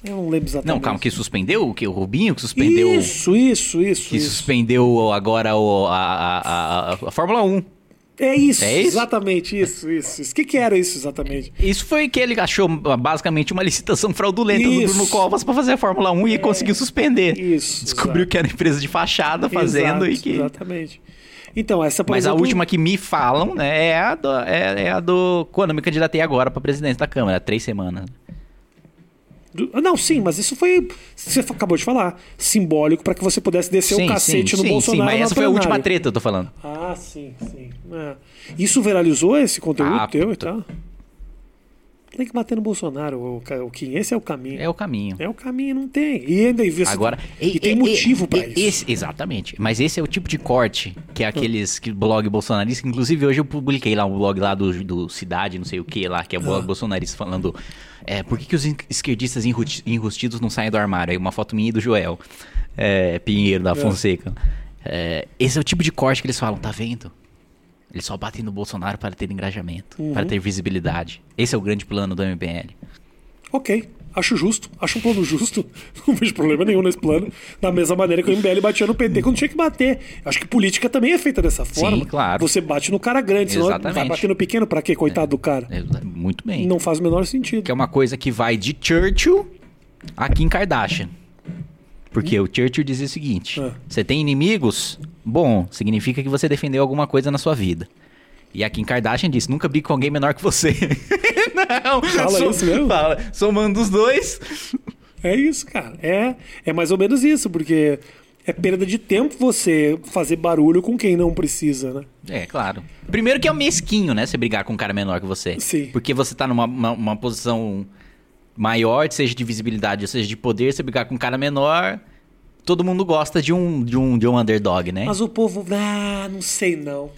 Eu não lembro exatamente. Não, calma, que suspendeu? O que? O Rubinho que suspendeu... Isso, isso, isso. Que isso. suspendeu agora o, a, a, a, a Fórmula 1. É isso, É isso? exatamente, isso, isso. O que, que era isso exatamente? Isso foi que ele achou basicamente uma licitação fraudulenta Isso. do Bruno Covas pra fazer a Fórmula 1 e conseguiu suspender. Isso, Descobriu exato. que era empresa de fachada fazendo Exato, e que. Exatamente. Então, essa Mas a exemplo, última que me falam, né, é a do. É, é a do quando eu me candidatei agora pra presidência da Câmara, três semanas. Do- Não, sim, mas isso foi. Você acabou de falar. Simbólico para que você pudesse descer o cacete no sim, Bolsonaro. Sim, mas essa foi a última treta, eu tô falando. Ah, sim, sim. É. Isso viralizou esse conteúdo Ah, teu e puta. tal? Tem que bater no Bolsonaro, o, o Kim. Esse é o caminho. É o caminho. É o caminho, não tem. E ainda e, Agora, e, tem motivo pra e- isso. esse- exatamente. Mas esse é o tipo de corte que é aqueles que blog bolsonarista. Inclusive, hoje eu publiquei lá um blog lá do, do Cidade, não sei o que lá, que é o blog Ah. bolsonarista, falando é, por que, que os esquerdistas enrustidos não saem do armário. Aí uma foto minha e do Joel é, Pinheiro da Fonseca. É, esse é o tipo de corte que eles falam, tá vendo? Eles só batem no Bolsonaro para ter engajamento, Uhum. para ter visibilidade. Esse é o grande plano do MBL. Ok, acho justo, acho um plano justo. [LAUGHS] Não vejo problema nenhum nesse plano. Da mesma maneira que o MBL batia no PT quando tinha que bater. Acho que política também é feita dessa forma. claro. Você bate no cara grande, senão vai bater no pequeno pra quê, coitado do cara? É, muito bem. Não faz o menor sentido. Que é uma coisa que vai de Churchill a Kim Kardashian. Porque o Churchill dizia o seguinte: Ah. você tem inimigos? Bom, significa que você defendeu alguma coisa na sua vida. E a Kim Kardashian disse: nunca brigue com alguém menor que você. [LAUGHS] Não, Fala isso mesmo? Fala, somando os dois. É isso, cara. É, é mais ou menos isso, porque é perda de tempo você fazer barulho com quem não precisa, né? É, claro. Primeiro que é mesquinho, né? Você brigar com um cara menor que você. Sim. Porque você tá numa uma, uma posição maior, seja de visibilidade, ou seja de poder, você brigar com um cara menor. Todo mundo gosta de um, de um, de um underdog, né? Mas o povo, ah, não sei não.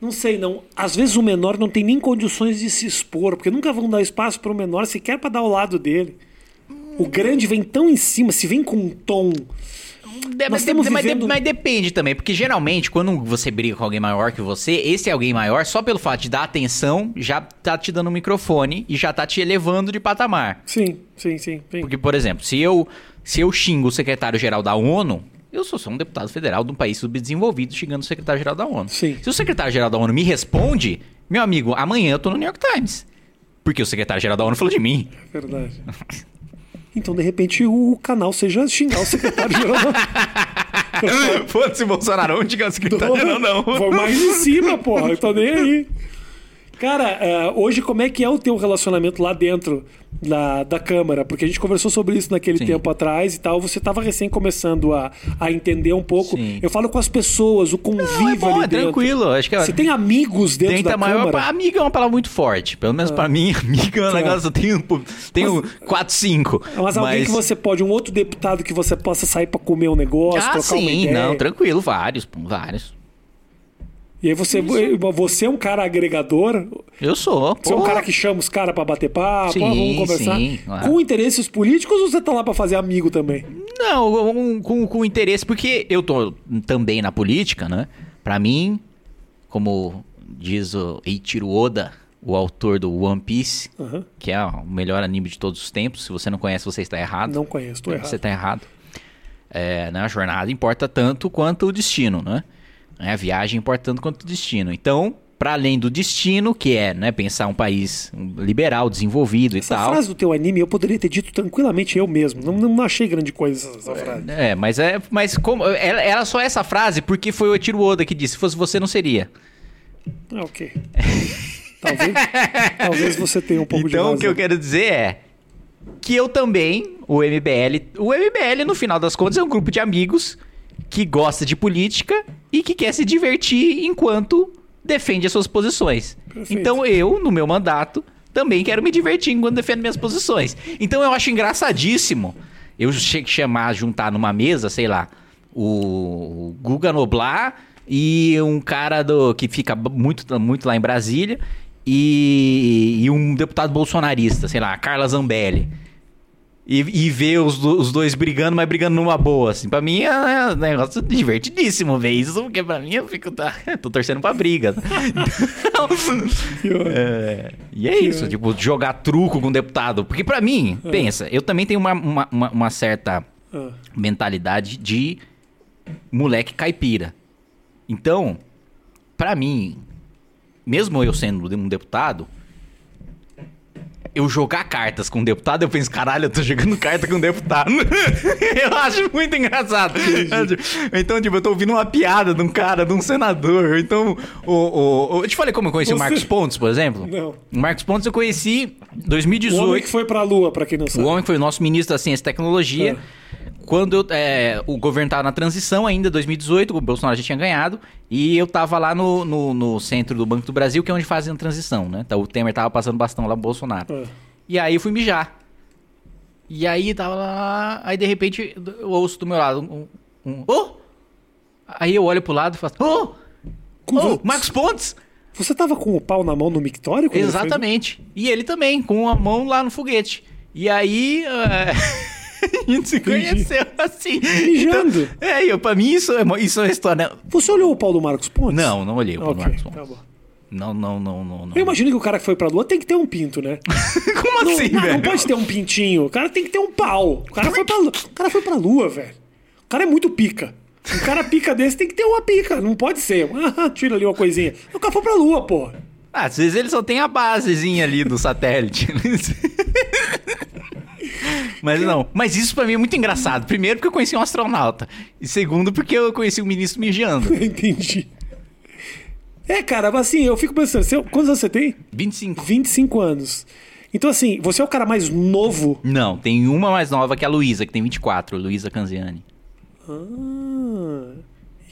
Não sei não. Às vezes o menor não tem nem condições de se expor, porque nunca vão dar espaço para o menor sequer para dar ao lado dele. O grande vem tão em cima, se vem com um tom. É, mas, de- mas vivendo- mas depende também, porque geralmente quando você briga com alguém maior que você, esse alguém maior, só pelo fato de dar atenção, já tá te dando um microfone e já tá te elevando de patamar. Sim, sim, sim. sim. Porque, por exemplo, se eu, se eu xingo o secretário-geral da ONU, eu sou só um deputado federal de um país subdesenvolvido xingando o secretário-geral da ONU. Sim. Se o secretário-geral da ONU me responde, meu amigo, amanhã eu tô no New York Times. Porque o secretário-geral da ONU falou de mim. É verdade. [LAUGHS] Então, de repente, o canal seja xingar o secretário-geral. [LAUGHS] Foda-se, Bolsonaro, onde xingar o secretário-geral, não. Vou mais em cima, porra. Eu tô nem aí. Cara, eh, hoje como é que é o teu relacionamento lá dentro da, da Câmara? Porque a gente conversou sobre isso naquele Sim. tempo atrás e tal. Você tava recém começando a, a entender um pouco. Sim. Eu falo com as pessoas, o convívio Não, é bom, ali é dentro. tranquilo. Acho que Você tem amigos dentro da maior. Câmara? Ah. Amiga é uma palavra muito forte. Pelo menos pra mim, [LAUGHS] amiga é um Tá. negócio. Eu tenho, tenho 4, 5. Mas alguém que você pode, um outro deputado que você possa sair pra comer um negócio, Ah, sim, não, tranquilo, vários, vários. E aí você, você é um cara agregador, Eu sou. você é um cara que chama os caras pra bater papo, Sim, vamos conversar. sim, claro. Com interesses políticos ou você tá lá pra fazer amigo também? Não, com, com interesse, porque eu tô também na política, né? Pra mim, como diz o Eiichiro Oda, o autor do One Piece, Aham. que é o melhor anime de todos os tempos, se você não conhece, você está errado. Não conheço, tô errado. Você está errado. É, né, a jornada importa tanto quanto o destino, né? É, A viagem importa tanto quanto o destino. Então, para além do destino, que é né, pensar um país liberal, desenvolvido Essa e tal. frase do teu anime eu poderia ter dito tranquilamente eu mesmo. Não, não achei grande coisa essa, essa frase. É, mas é, mas como ela, era só essa frase porque foi o Etiro Oda que disse, se fosse você não seria. Ah, ok. [LAUGHS] talvez, talvez você tenha um pouco de então, o que eu quero dizer é que eu também, o MBL, o MBL no final das contas é um grupo de amigos que gosta de política e que quer se divertir enquanto defende as suas posições. Perfeito. Então eu, no meu mandato, também quero me divertir enquanto defendo minhas posições. Então eu acho engraçadíssimo eu chamar, juntar numa mesa, sei lá, o Guga Noblar e um cara do que fica muito, muito lá em Brasília e, e um deputado bolsonarista, sei lá, Carla Zambelli. E, e ver os, do- os dois brigando, mas brigando numa boa, assim. Pra mim é, é um negócio divertidíssimo ver isso, porque pra mim eu fico. Tá, [LAUGHS] tô torcendo pra briga. Então, [LAUGHS] é, e é isso, tipo, jogar truco com deputado. Porque pra mim, pensa, eu também tenho uma, uma, uma- uma certa Ah, mentalidade de moleque caipira. Então, pra mim, mesmo eu sendo um deputado, eu jogar cartas com um deputado, eu penso, caralho, eu tô jogando carta com um deputado. [LAUGHS] eu acho muito engraçado. Então, tipo, eu tô ouvindo uma piada de um cara, de um senador. Então, o, o, o- eu te falei como eu conheci o Você- Marcos Pontes, por exemplo? Não. O Marcos Pontes eu conheci em o 2018. homem que foi pra lua, pra quem não O sabe. homem que foi o nosso ministro da Ciência e Tecnologia. Quando eu, é, o governo estava na transição ainda, 2018, o Bolsonaro já tinha ganhado. E eu tava lá no, no, no centro do Banco do Brasil, que é onde fazem a transição, né? Então o Temer tava passando bastão lá pro Bolsonaro. Ah, E aí eu fui mijar. E aí tava lá. Aí de repente eu ouço do meu lado um. um oh! Aí eu olho pro lado e faço. Oh! Oh Marcos Pontes! Você tava com o pau na mão no mictório? quando ele fez? Exatamente. E ele também, com a mão lá no foguete. E aí. é, [LAUGHS] [LAUGHS] a gente se conheceu assim. Mijando. Então, é, eu, pra mim isso é, isso é uma história. Você olhou o pau do Marcos Pontes? Não, não olhei o Ok, Marcos Pontes. tá bom. Não, não, não, não. não. Eu imagino que o cara que foi pra lua tem que ter um pinto, né? [LAUGHS] Como Não, assim, não, velho? não pode ter um pintinho. O cara tem que ter um pau. O cara foi pra lua, o cara foi pra lua velho. O cara é muito pica. Um cara pica desse tem que ter uma pica. Não pode ser. [LAUGHS] Ah, tira ali uma coisinha. O cara foi pra lua, pô. Ah, às vezes ele só tem a basezinha ali do satélite. Mas não. Mas isso pra mim é muito engraçado. Primeiro porque eu conheci um astronauta. E segundo porque eu conheci um ministro mijando. [LAUGHS] Entendi. É, cara, mas assim, eu fico pensando, você- quantos anos você tem? 25. 25 anos. Então, assim, você é o cara mais novo. Não, tem uma mais nova que é a Luísa, que tem 24, Luísa Canziani. Ah,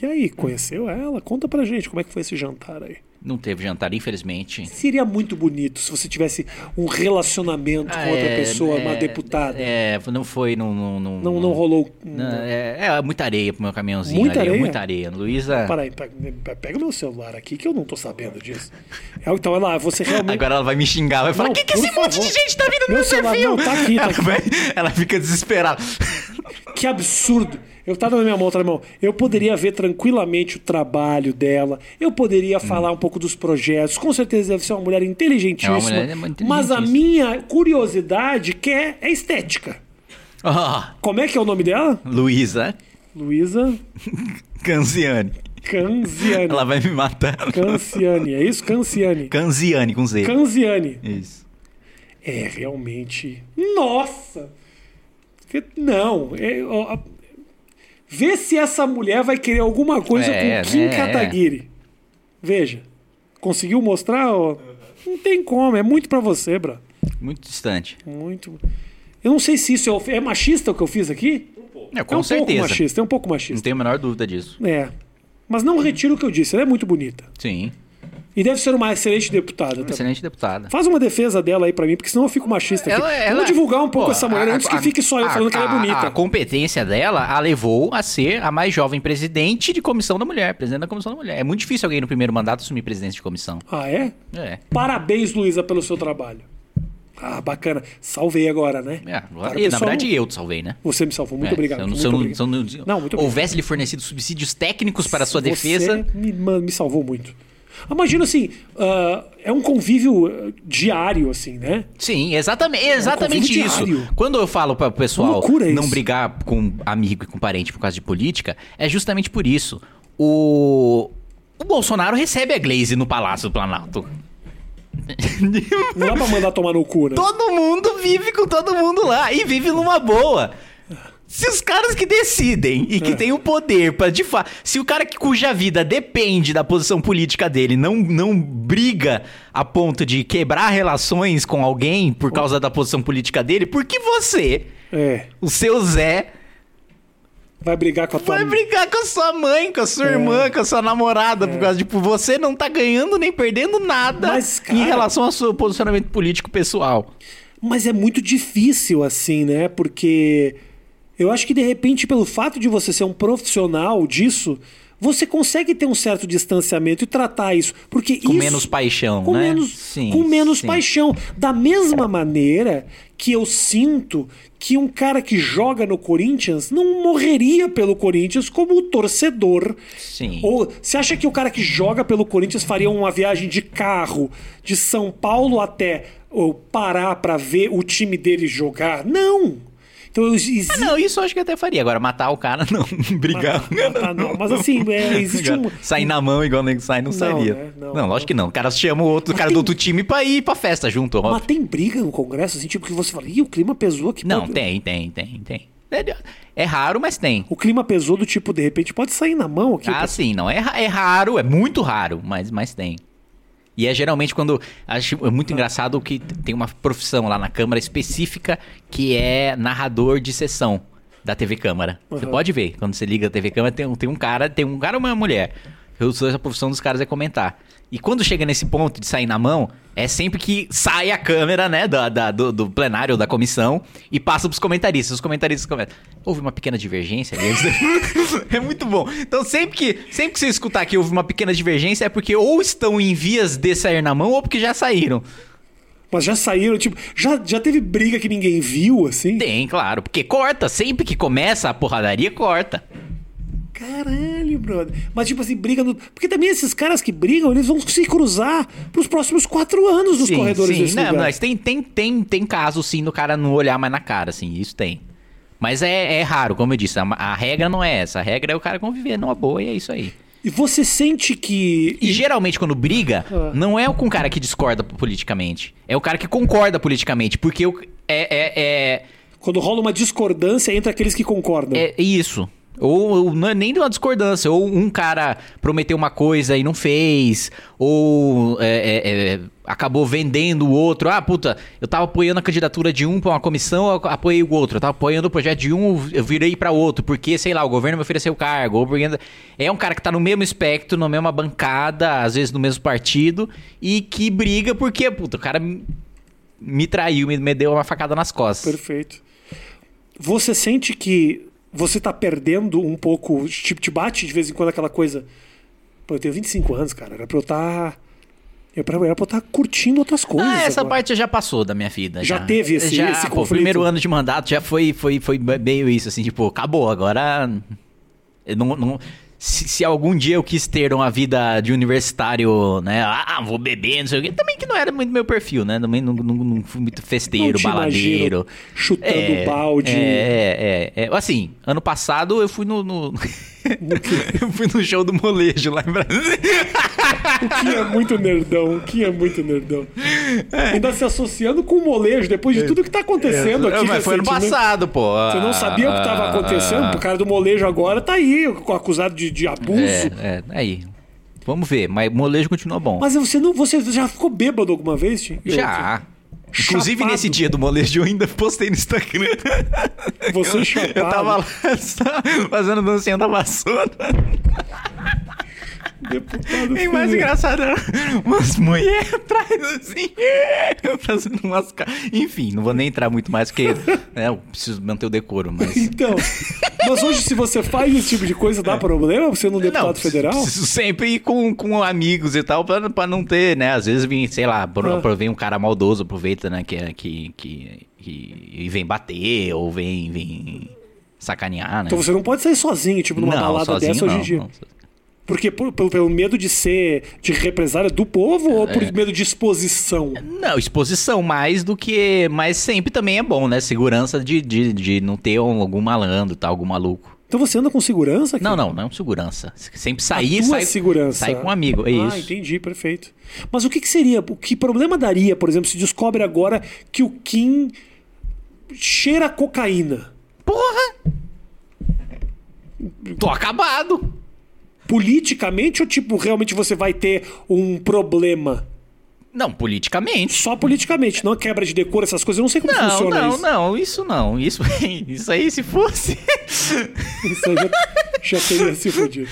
e aí, conheceu ela? Conta pra gente como é que foi esse jantar aí. Não teve jantar, infelizmente. Seria muito bonito se você tivesse um relacionamento com outra É, pessoa, uma é, deputada. É, não foi, não. Não, não, Não, não rolou. não, é, é muita areia pro meu caminhãozinho. Muita ali, areia? Muita areia. Luísa. Para aí, pega, meu celular aqui que eu não tô sabendo disso. É, Então, lá, você realmente. Agora ela vai me xingar, vai falar: o que, que esse monte favor. de gente tá vindo no Meu meu celular, perfil? não, tá aqui, tá ela, aqui. vai- ela fica desesperada. Que absurdo! Eu tava na minha mão, tá na minha mão. Eu poderia ver tranquilamente o trabalho dela. Eu poderia falar um pouco dos projetos. Com certeza deve ser uma mulher inteligentíssima. É uma mulher muito mas a inteligentíssima. minha curiosidade quer é estética. Ah, Como é que é o nome dela? Luísa Luísa [LAUGHS] Canziani. Canziani. Ela vai me matar. Canciane, é isso? Canciane. Canziani com Z. Canziane. Isso. É realmente. Nossa! Não. É, ó, vê se essa mulher vai querer alguma coisa É, com Kim né, Kataguiri. Veja. Conseguiu mostrar? ó? Não tem como. É muito pra você, bro. Muito distante. Muito. Eu não sei se isso é, é machista o que eu fiz aqui. É, é com um certeza. pouco machista. É um pouco Não machista. tenho a menor dúvida disso. É. Mas não retiro o que eu disse. Ela é muito bonita. Sim. E deve ser uma excelente deputada também. Excelente deputada. Faz uma defesa dela aí pra mim, porque senão eu fico machista aqui. Vamos divulgar um pouco Pô, essa mulher a- antes que a- fique só eu a- falando que ela é bonita. A competência dela a levou a ser a mais jovem presidente de comissão da mulher, presidente da comissão da mulher. É muito difícil alguém no primeiro mandato assumir presidência de comissão. Ah, é? É. Parabéns, Luísa, pelo seu trabalho. Ah, bacana. Salvei agora, né? É, Para o e, na verdade, não- eu te salvei, né? Você me salvou. Muito É, obrigado. Se eu não, muito obrigado. não- Não, muito obrigado. houvesse lhe fornecido subsídios técnicos para a sua Você defesa. Me, me salvou muito. Imagina assim, ah, é um convívio ah, diário, assim, né? Sim, exatamente, exatamente convívio isso. diário. Quando eu falo para o pessoal loucura não isso. brigar com amigo e com parente por causa de política, é justamente por isso. O, o Bolsonaro recebe a Glaze no Palácio do Planalto. Não dá pra mandar tomar no cu, né? Todo mundo vive com todo mundo lá e vive numa boa. Se os caras que decidem e que É. têm o poder para de fato, se o cara que, cuja vida depende da posição política dele não, não briga a ponto de quebrar relações com alguém por causa da posição política dele, por que você, É. o seu Zé, Vai brigar com a tua Vai brigar com a sua mãe, com a sua É. irmã, com a sua namorada, por causa, tipo, você não tá ganhando nem perdendo nada Mas, cara- em relação ao seu posicionamento político pessoal. Mas é muito difícil assim, né? Porque eu acho que de repente, pelo fato de você ser um profissional disso, você consegue ter um certo distanciamento e tratar isso. Porque Com isso, menos paixão, com né? Menos, Sim, com menos sim. paixão. Da mesma maneira que eu sinto que um cara que joga no Corinthians não morreria pelo Corinthians como torcedor. Sim. Ou você acha que o cara que joga pelo Corinthians faria uma viagem de carro de São Paulo até ou, Pará pra ver o time dele jogar? Não. Então Ah, não, isso eu acho que até faria. Agora, matar o cara, [LAUGHS] não. Brigar. Ah, não, mas assim, é, existe um. Sair na mão igual o nego sai, não, sairia. né? Não, Não, não. lógico que não. O cara chama o outro Mas cara tem- do outro time pra ir pra festa junto. Mas óbvio. tem briga no Congresso, assim, tipo que você fala, ih, o clima pesou aqui. Não, pode- tem, tem, tem, tem. É, é raro, mas tem. O clima pesou do tipo, de repente, pode sair na mão aqui. Ah, sim, não. É, é raro, é muito raro, mas, mas tem. E é geralmente quando. Acho é muito engraçado que tem uma profissão lá na Câmara específica que é narrador de sessão da TV Câmara. Você Uhum. pode ver, quando você liga a TV Câmara, tem, um- tem um cara, tem um cara ou uma mulher. Eu sou a profissão dos caras é comentar. E quando chega nesse ponto de sair na mão, é sempre que sai a câmera, né, da, da- do, do plenário ou da comissão e passa pros comentaristas. Os comentaristas comentam. Houve uma pequena divergência ali. [LAUGHS] é muito bom. Então, sempre que, sempre que você escutar que houve uma pequena divergência, é porque ou estão em vias de sair na mão ou porque já saíram. Mas já saíram, tipo, já, já teve briga que ninguém viu, assim? Tem, claro. Porque corta. Sempre que começa a porradaria, corta. Caralho, brother. Mas, tipo assim, briga no. Porque também esses caras que brigam, eles vão se cruzar pros próximos quatro anos nos corredores desse Não, lugar. mas tem, tem, tem, tem caso, sim, do cara não olhar mais na cara, assim. Isso tem. Mas é, é raro, como eu disse. A, a regra não é essa. A regra é o cara conviver numa boa e é isso aí. E você sente que. E geralmente quando briga, Ah. não é com o cara que discorda politicamente. É o cara que concorda politicamente. Porque o, é, é, Quando rola uma discordância entre aqueles que concordam. é, é isso. Ou, ou não é nem de uma discordância. Ou um cara prometeu uma coisa e não fez. Ou é, é, é, acabou vendendo o outro. Ah, puta, eu tava apoiando a candidatura de um pra uma comissão, eu apoiei o outro. Eu tava apoiando o projeto de um, eu virei pra outro. Porque, sei lá, o governo me ofereceu cargo. Ou porque... É um cara que tá no mesmo espectro, na mesma bancada, às vezes no mesmo partido. E que briga porque, puta, o cara me, me traiu, me, me deu uma facada nas costas. Perfeito. Você sente que você tá perdendo um pouco. Tipo, te bate de vez em quando aquela coisa. Pô, eu tenho 25 anos, cara. Era pra eu estar. Era pra, era pra eu estar curtindo outras coisas. Ah, essa agora. parte já passou da minha vida. Já teve esse- já, esse pô, conflito? primeiro ano de mandato já foi, foi, foi meio isso, assim, tipo, acabou. Agora. eu não, não- se, se algum dia eu quis ter uma vida de universitário, né? Ah, vou beber, não sei o quê. Também que não era muito meu perfil, né? Também não, não, não fui muito festeiro, te baladeiro. chutando balde. É, é, é. Assim, ano passado eu fui no. no- [LAUGHS] [LAUGHS] eu fui no show do molejo lá em Brasília. O que é muito nerdão, o que é muito nerdão. Ainda se associando com o molejo, depois de tudo que tá acontecendo aqui. É. Mas foi ano recentemente. passado, pô. Você não sabia o que estava acontecendo? O cara do molejo agora tá aí, acusado de, de abuso. É, é, aí. Vamos ver, mas molejo continua bom. Mas você não, você já ficou bêbado alguma vez, Tim? Já. Inclusive, Chapado. nesse dia do molejo, eu ainda postei no Instagram. Você chapado. Eu tava lá [LAUGHS] fazendo dancinha da vassoura. Deputado E mais engraçado era umas mulheres atrás, assim, [LAUGHS] fazendo umas. Enfim, não vou nem entrar muito mais, porque né, eu preciso manter o decoro, mas. Então, mas hoje se você faz esse tipo de coisa, dá problema? Você não é deputado preciso- federal? Sempre ir com, com amigos e tal, pra, pra não ter, né? Às vezes vem, sei lá, Ah. vem um cara maldoso, aproveita, né? Que, é- que, que, que vem bater ou vem, vem sacanear, né? Então você não pode sair sozinho, tipo, numa não, balada dessa hoje não, em dia. não. Porque por- pelo, pelo medo de ser de represália do povo ou É. por medo de exposição? Não, exposição mais do que. Mas sempre também é bom, né? Segurança de, de, de não ter um- algum malandro, tá? Algum maluco. Então você anda com segurança? Não, não, não segurança. Sempre sair, sai, segurança. sai com um amigo. É ah, isso. entendi, perfeito. Mas o que, que seria? O que problema daria, por exemplo, se descobre agora que o Kim cheira cocaína? Porra! Tô acabado. Politicamente ou tipo realmente você vai ter um problema? Não, politicamente. Só politicamente, não quebra de decoro, essas coisas. Eu não sei como Não, funciona não, isso. não, isso não. Isso, [LAUGHS] isso aí, se fosse. Isso aí já, já teria se fudido.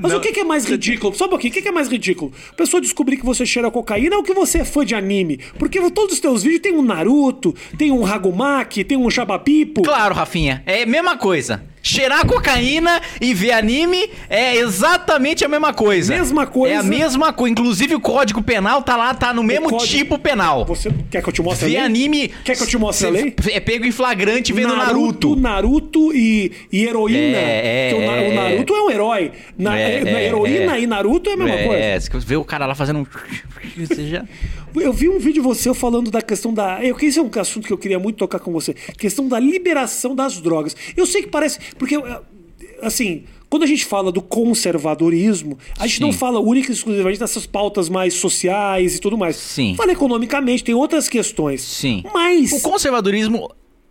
Mas não. o que, que é mais ridículo? Só um pouquinho, o que, que é mais ridículo? A pessoa descobrir que você cheira cocaína ou que você é fã de anime? Porque todos os teus vídeos tem um Naruto, tem um Hagumaki, tem um Shabapipo. Claro, Rafinha, é a mesma coisa. Cheirar cocaína e ver anime é exatamente a mesma coisa. Mesma coisa. É a mesma coisa. Inclusive o código penal tá lá, tá no mesmo código- tipo penal. Você quer que eu te mostre Ver a lei? anime. Quer que eu te mostre a lei? É pego em flagrante vendo Naruto. Naruto e, e heroína. É, é, Porque o, Na- o é. Naruto é um herói. Na, É, é, heroína é. e Naruto é a mesma coisa. É, você vê o cara lá fazendo um. Você [LAUGHS] já. Eu vi um vídeo você falando da questão da. Eu, esse é um assunto que eu queria muito tocar com você. Questão da liberação das drogas. Eu sei que parece. Porque, eh, assim, quando a gente fala do conservadorismo, a gente Sim. não fala única e exclusivamente dessas pautas mais sociais e tudo mais. Sim. Fala economicamente, tem outras questões. Sim. Mas. O conservadorismo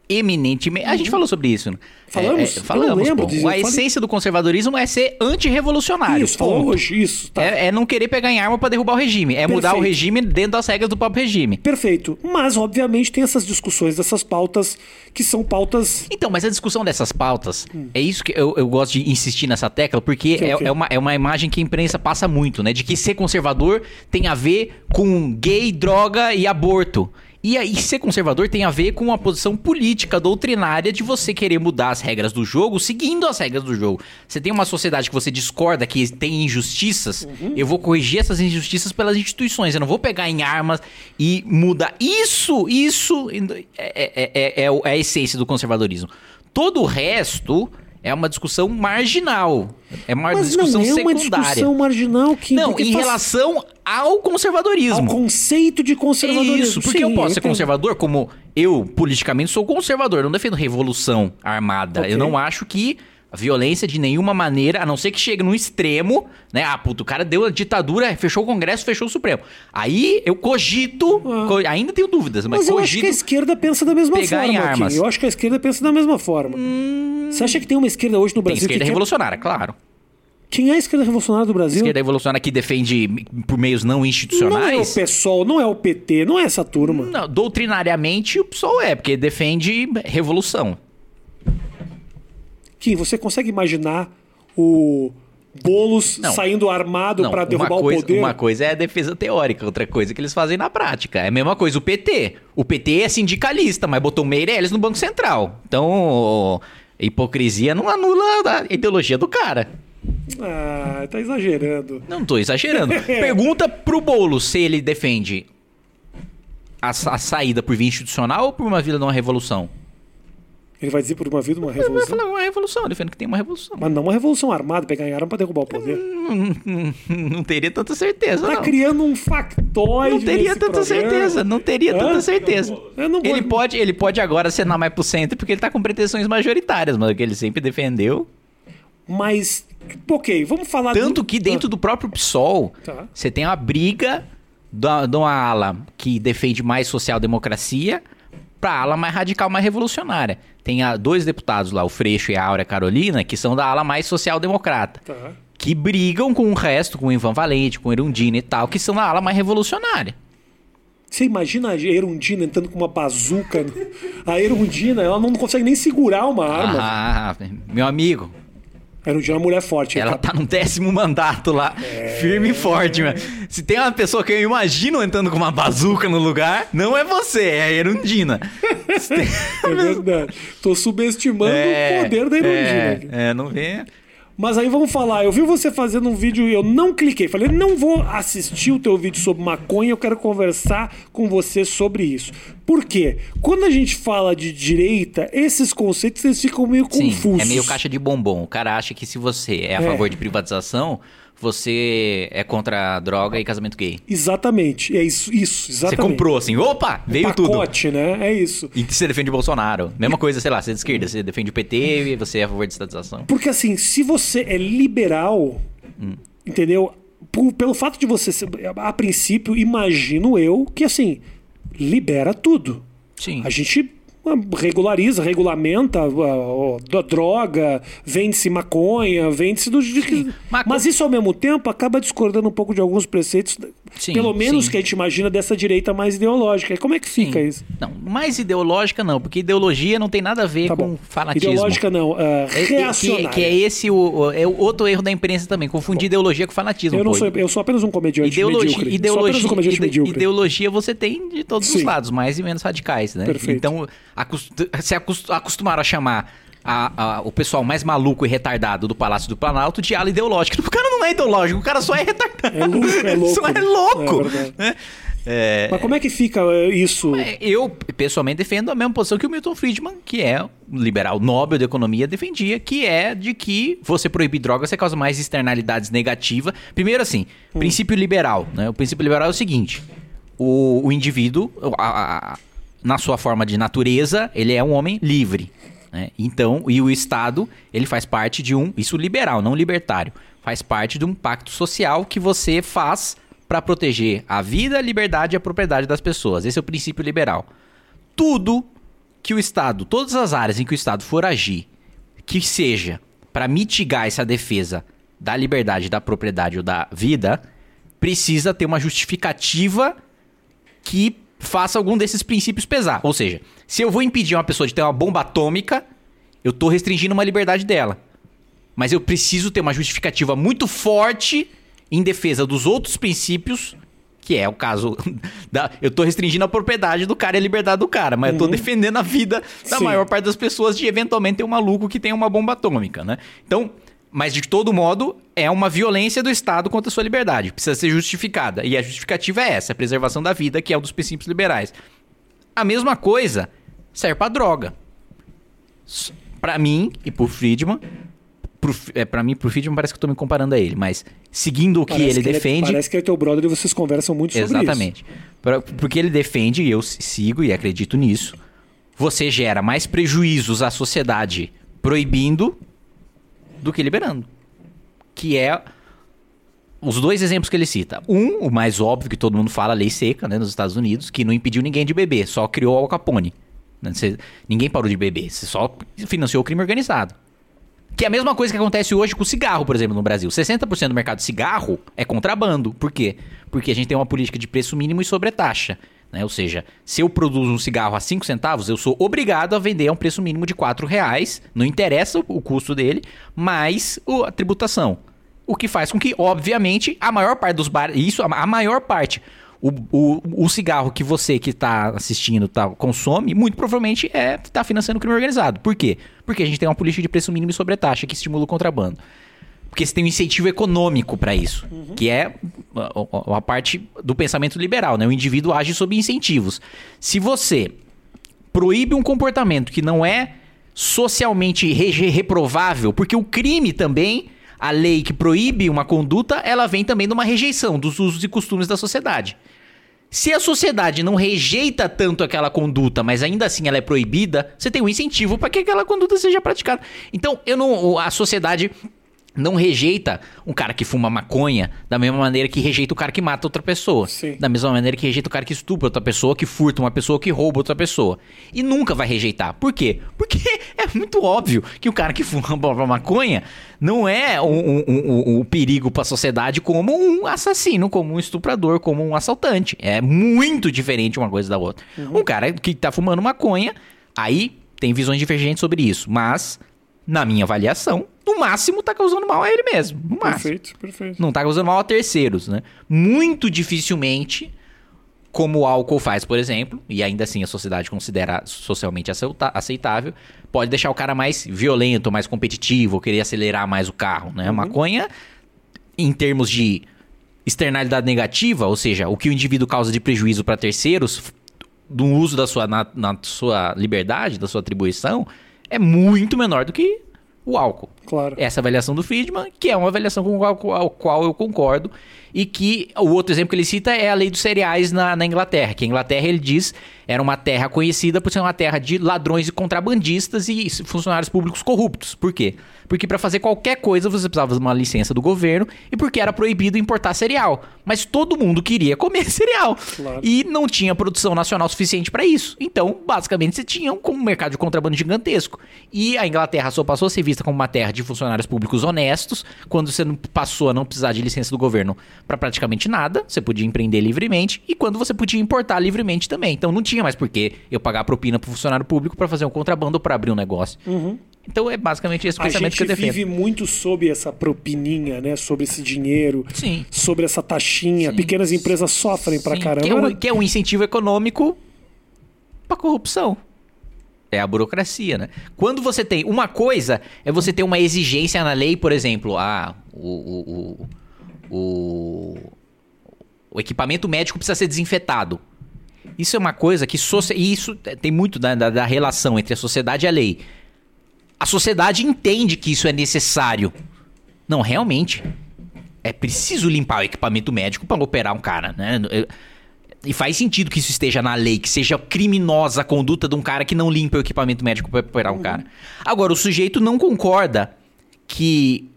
eminentemente. A gente falou sobre isso, né? Falamos? É, é, falamos. lembro disso, a falei. essência do conservadorismo é ser antirrevolucionário. Isso, hoje, isso. Tá. É, é não querer pegar em arma pra derrubar o regime. É mudar o Perfeito. regime dentro das regras do próprio regime. Perfeito. Mas, obviamente, tem essas discussões dessas pautas que são pautas. Então, mas a discussão dessas pautas, é isso que eu, eu gosto de insistir nessa tecla, porque Hum. Que é é, é uma, é uma imagem que a imprensa passa muito, né? De que ser conservador tem a ver com gay, droga e aborto. E aí, ser conservador tem a ver com uma posição política, doutrinária, de você querer mudar as regras do jogo, seguindo as regras do jogo. Você tem uma sociedade que você discorda, que tem injustiças, Uhum. eu vou corrigir essas injustiças pelas instituições. Eu não vou pegar em armas e mudar. Isso, isso é, é, é, é é a essência do conservadorismo. Todo o resto é uma discussão marginal. É uma Mas não discussão é uma secundária. discussão marginal que. Não, em faz relação ao conservadorismo. ao conceito de conservadorismo. Isso, porque Sim, eu posso ser entendo. conservador, como eu, politicamente, sou conservador. Eu não defendo revolução armada. Ok. Eu não acho que a violência de nenhuma maneira, a não ser que chegue num extremo, né? Ah, puto, o cara deu a ditadura, fechou o Congresso, fechou o Supremo. Aí eu cogito, co- ainda tenho dúvidas, mas, Ah. Mas eu acho que cogito. a esquerda pensa da mesma pegar em forma. Aqui. armas. Eu acho que a esquerda pensa da mesma forma. Você acha que tem uma esquerda hoje no Tem Brasil esquerda que quer... revolucionária, claro. Quem é a esquerda revolucionária do Brasil? Esquerda revolucionária que defende por meios não Não é o institucionais. PSOL, não é o PT, não é essa turma. Não, doutrinariamente o PSOL é, porque defende revolução. Você consegue imaginar o Boulos Não. saindo armado pra derrubar uma coisa, o poder? Uma coisa é a defesa teórica, outra coisa é que eles fazem na prática. É a mesma coisa o PT. O PT é sindicalista, mas botou Meirelles no Banco Central. Então, hipocrisia não anula a ideologia do cara. Ah, tá exagerando. Não tô exagerando. [LAUGHS] Pergunta pro Boulos se ele defende a, a saída por via institucional ou por uma vida de uma revolução. Ele vai dizer por uma vida uma Ele vai revolução. falar uma revolução, eu defendo que tem uma revolução. Mas não uma revolução armada, pegar em arma pra derrubar o poder. Não, [LAUGHS] não teria tanta certeza, Tá não. criando um factoide Não teria tanta programa. certeza, não teria tanta certeza. Eu não vou- Ele pode, ele pode agora acenar mais pro centro porque ele tá com pretensões majoritárias, mas o que ele sempre defendeu. Mas, ok, vamos falar... Tanto do- que dentro do próprio PSOL, Tá. você tem uma briga de uma ala que defende mais social-democracia pra ala mais radical, mais revolucionária. Tem ah, dois deputados lá, o Freixo e a Áurea Carolina, que são da ala mais social-democrata. Tá. Que brigam com o resto, com o Ivan Valente, com o Erundina e tal, que são da ala mais revolucionária. Você imagina a Erundina entrando com uma bazuca? A Erundina, ela não consegue nem segurar uma arma. Ah, meu amigo, A Erundina é uma mulher forte. ela tá no décimo mandato lá, firme e forte, mano. Se tem uma pessoa que eu imagino entrando com uma bazuca no lugar, não é você, é a Erundina. Tem- [LAUGHS] É verdade. Tô subestimando o poder da Erundina. É, é, não vê. Mas aí vamos falar, eu vi você fazendo um vídeo e eu não cliquei. Falei, não vou assistir o teu vídeo sobre maconha, eu quero conversar com você sobre isso. Por quê? Quando a gente fala de direita, esses conceitos eles ficam meio Sim, confusos. é meio caixa de bombom. O cara acha que se você é a É. favor de privatização, você é contra a droga e casamento gay. Exatamente, é isso, isso, Você exatamente. comprou assim, opa, veio tudo. Pacote, né? É isso. E você defende o Bolsonaro. Mesma coisa, sei lá, você é de esquerda, você defende o PT, você é a favor de estatização. Porque assim, se você é liberal, Hum. entendeu? Por- pelo fato de você ser, a princípio, imagino eu que assim, libera tudo. Sim. A gente regulariza, regulamenta a, a- a droga, vende-se maconha, vende-se do. Mas isso ao mesmo tempo acaba discordando um pouco de alguns preceitos Sim, pelo menos sim. que a gente imagina dessa direita mais ideológica. E como é que fica Sim. isso? Não, mais ideológica não, porque ideologia não tem nada a ver Tá com bom. fanatismo. Ideológica não, é- reacionária. Que, que é esse o, é o outro erro da imprensa também, confundir ideologia com fanatismo. eu não pô. sou, eu sou apenas um comediante Ideologia, medíocre. ideologia, um comediante ide- medíocre. ideologia você tem de todos os lados, mais e menos radicais, né? Perfeito. Então, acos- se acos- acostumaram a chamar a- a- o pessoal mais maluco e retardado do Palácio do Planalto de ala ideológica. Cara não é ideológico, o cara só é retardado. É louco, é [LAUGHS] louco. Só é louco. É né? É, Mas como é que fica eh, isso? Eu, pessoalmente, defendo a mesma posição que o Milton Friedman, que é um liberal nobel da economia, defendia, que é de que você proibir drogas você causa mais externalidades negativas. Primeiro, assim, princípio liberal. Né? O princípio liberal é o seguinte: o, o indivíduo, a- a- na sua forma de natureza, ele é um homem livre. né? Então, e o Estado, ele faz parte de um. Isso liberal, não libertário. Faz parte de um pacto social que você faz para proteger a vida, a liberdade e a propriedade das pessoas. Esse é o princípio liberal. Tudo que o Estado, todas as áreas em que o Estado for agir, que seja para mitigar essa defesa da liberdade, da propriedade ou da vida, precisa ter uma justificativa que faça algum desses princípios pesar. Ou seja, se eu vou impedir uma pessoa de ter uma bomba atômica, eu estou restringindo uma liberdade dela. Mas eu preciso ter uma justificativa muito forte em defesa dos outros princípios, que é o caso [LAUGHS] da. Eu tô restringindo a propriedade do cara e a liberdade do cara, mas eu tô defendendo a vida da Sim. maior parte das pessoas de eventualmente ter um maluco que tem uma bomba atômica, né? Então. Mas de todo modo, é uma violência do Estado contra a sua liberdade. Precisa ser justificada. E a justificativa é essa, a preservação da vida, que é um dos princípios liberais. A mesma coisa serve pra droga. Pra mim e pro Friedman, pro, é, pra mim pro Friedman parece que eu tô me comparando a ele, mas seguindo o que Parece ele é- defende... parece que é teu brother e vocês conversam muito sobre Exatamente. Pra- Porque ele defende, e eu sigo e acredito nisso, você gera mais prejuízos à sociedade proibindo do que liberando. Que é os dois exemplos que ele cita. Um, o mais óbvio que todo mundo fala, a lei seca, né, nos Estados Unidos, que não impediu ninguém de beber, só criou o Al Capone. né? Você- ninguém parou de beber, você só financiou o crime organizado. Que é a mesma coisa que acontece hoje com o cigarro, por exemplo, no Brasil. 60% do mercado de cigarro é contrabando. Por quê? Porque a gente tem uma política de preço mínimo e sobretaxa. Né? Ou seja, se eu produzo um cigarro a 5 centavos, eu sou obrigado a vender a um preço mínimo de 4 reais. Não interessa o- custo dele, mais o- a tributação. O que faz com que, obviamente, a maior parte dos bares. Isso, a maior parte. O, o, o cigarro que você que está assistindo tá, consome, muito provavelmente é está financiando o crime organizado. Por quê? Porque a gente tem uma política de preço mínimo e sobretaxa que estimula o contrabando. Porque você tem um incentivo econômico para isso, que é a, a- a parte do pensamento liberal, né? O indivíduo age sob incentivos. Se você proíbe um comportamento que não é socialmente re- reprovável, porque o crime também, a lei que proíbe uma conduta, ela vem também de uma rejeição dos usos e costumes da sociedade. Se a sociedade não rejeita tanto aquela conduta, mas ainda assim ela é proibida, você tem um incentivo para que aquela conduta seja praticada. Então, eu não, a sociedade não rejeita um cara que fuma maconha da mesma maneira que rejeita o cara que mata outra pessoa. Sim. Da mesma maneira que rejeita o cara que estupra outra pessoa, que furta uma pessoa, que rouba outra pessoa. E nunca vai rejeitar. Por quê? Porque [LAUGHS] é muito óbvio que o cara que fuma [LAUGHS] uma maconha não é um, um- um- um perigo para a sociedade como um assassino, como um estuprador, como um assaltante. É muito diferente uma coisa da outra. Um cara que tá fumando maconha, aí tem visões divergentes sobre isso. Mas, na minha avaliação, no máximo tá causando mal a ele mesmo. No máximo Perfeito, perfeito. não tá causando mal a terceiros, né? Muito dificilmente, como o álcool faz, por exemplo, e ainda assim a sociedade considera socialmente aceitável, pode deixar o cara mais violento, mais competitivo, querer acelerar mais o carro, né? A maconha, em termos de externalidade negativa, ou seja, o que o indivíduo causa de prejuízo para terceiros, do uso da sua, na, na sua liberdade, da sua atribuição, é muito menor do que o álcool Claro. essa avaliação do Friedman, que é uma avaliação com a qual, a qual eu concordo, e que o outro exemplo que ele cita é a lei dos cereais na, na Inglaterra, que a Inglaterra, ele diz, era uma terra conhecida por ser uma terra de ladrões e contrabandistas e funcionários públicos corruptos. Por quê? Porque para fazer qualquer coisa você precisava de uma licença do governo e porque era proibido importar cereal. Mas todo mundo queria [LAUGHS] comer cereal. Claro. E não tinha produção nacional suficiente para isso. Então, basicamente, você tinha um mercado de contrabando gigantesco. E a Inglaterra só passou a ser vista como uma terra de funcionários públicos honestos. Quando você não passou a não precisar de licença do governo para praticamente nada, você podia empreender livremente. E quando você podia importar livremente também. Então não tinha mais por que eu pagar propina pro funcionário público para fazer um contrabando ou para abrir um negócio. Então é basicamente esse A pensamento gente que eu defendo. vive muito sob essa propininha, né? Sobre esse dinheiro, Sim. sobre essa taxinha. Sim. Pequenas empresas sofrem pra Sim, caramba. Que é, um, que é um incentivo econômico pra corrupção. É a burocracia, né? Quando você tem. Uma coisa é você ter uma exigência na lei, por exemplo, ah, o. o, o, o, o equipamento médico precisa ser desinfetado. Isso é uma coisa que. E isso tem muito da, da, da relação entre a sociedade e a lei. A sociedade entende que isso é necessário. Não, realmente. É preciso limpar o equipamento médico para operar um cara, né? E faz sentido que isso esteja na lei, que seja criminosa a conduta de um cara que não limpa o equipamento médico para operar um cara. Agora, o sujeito não concorda que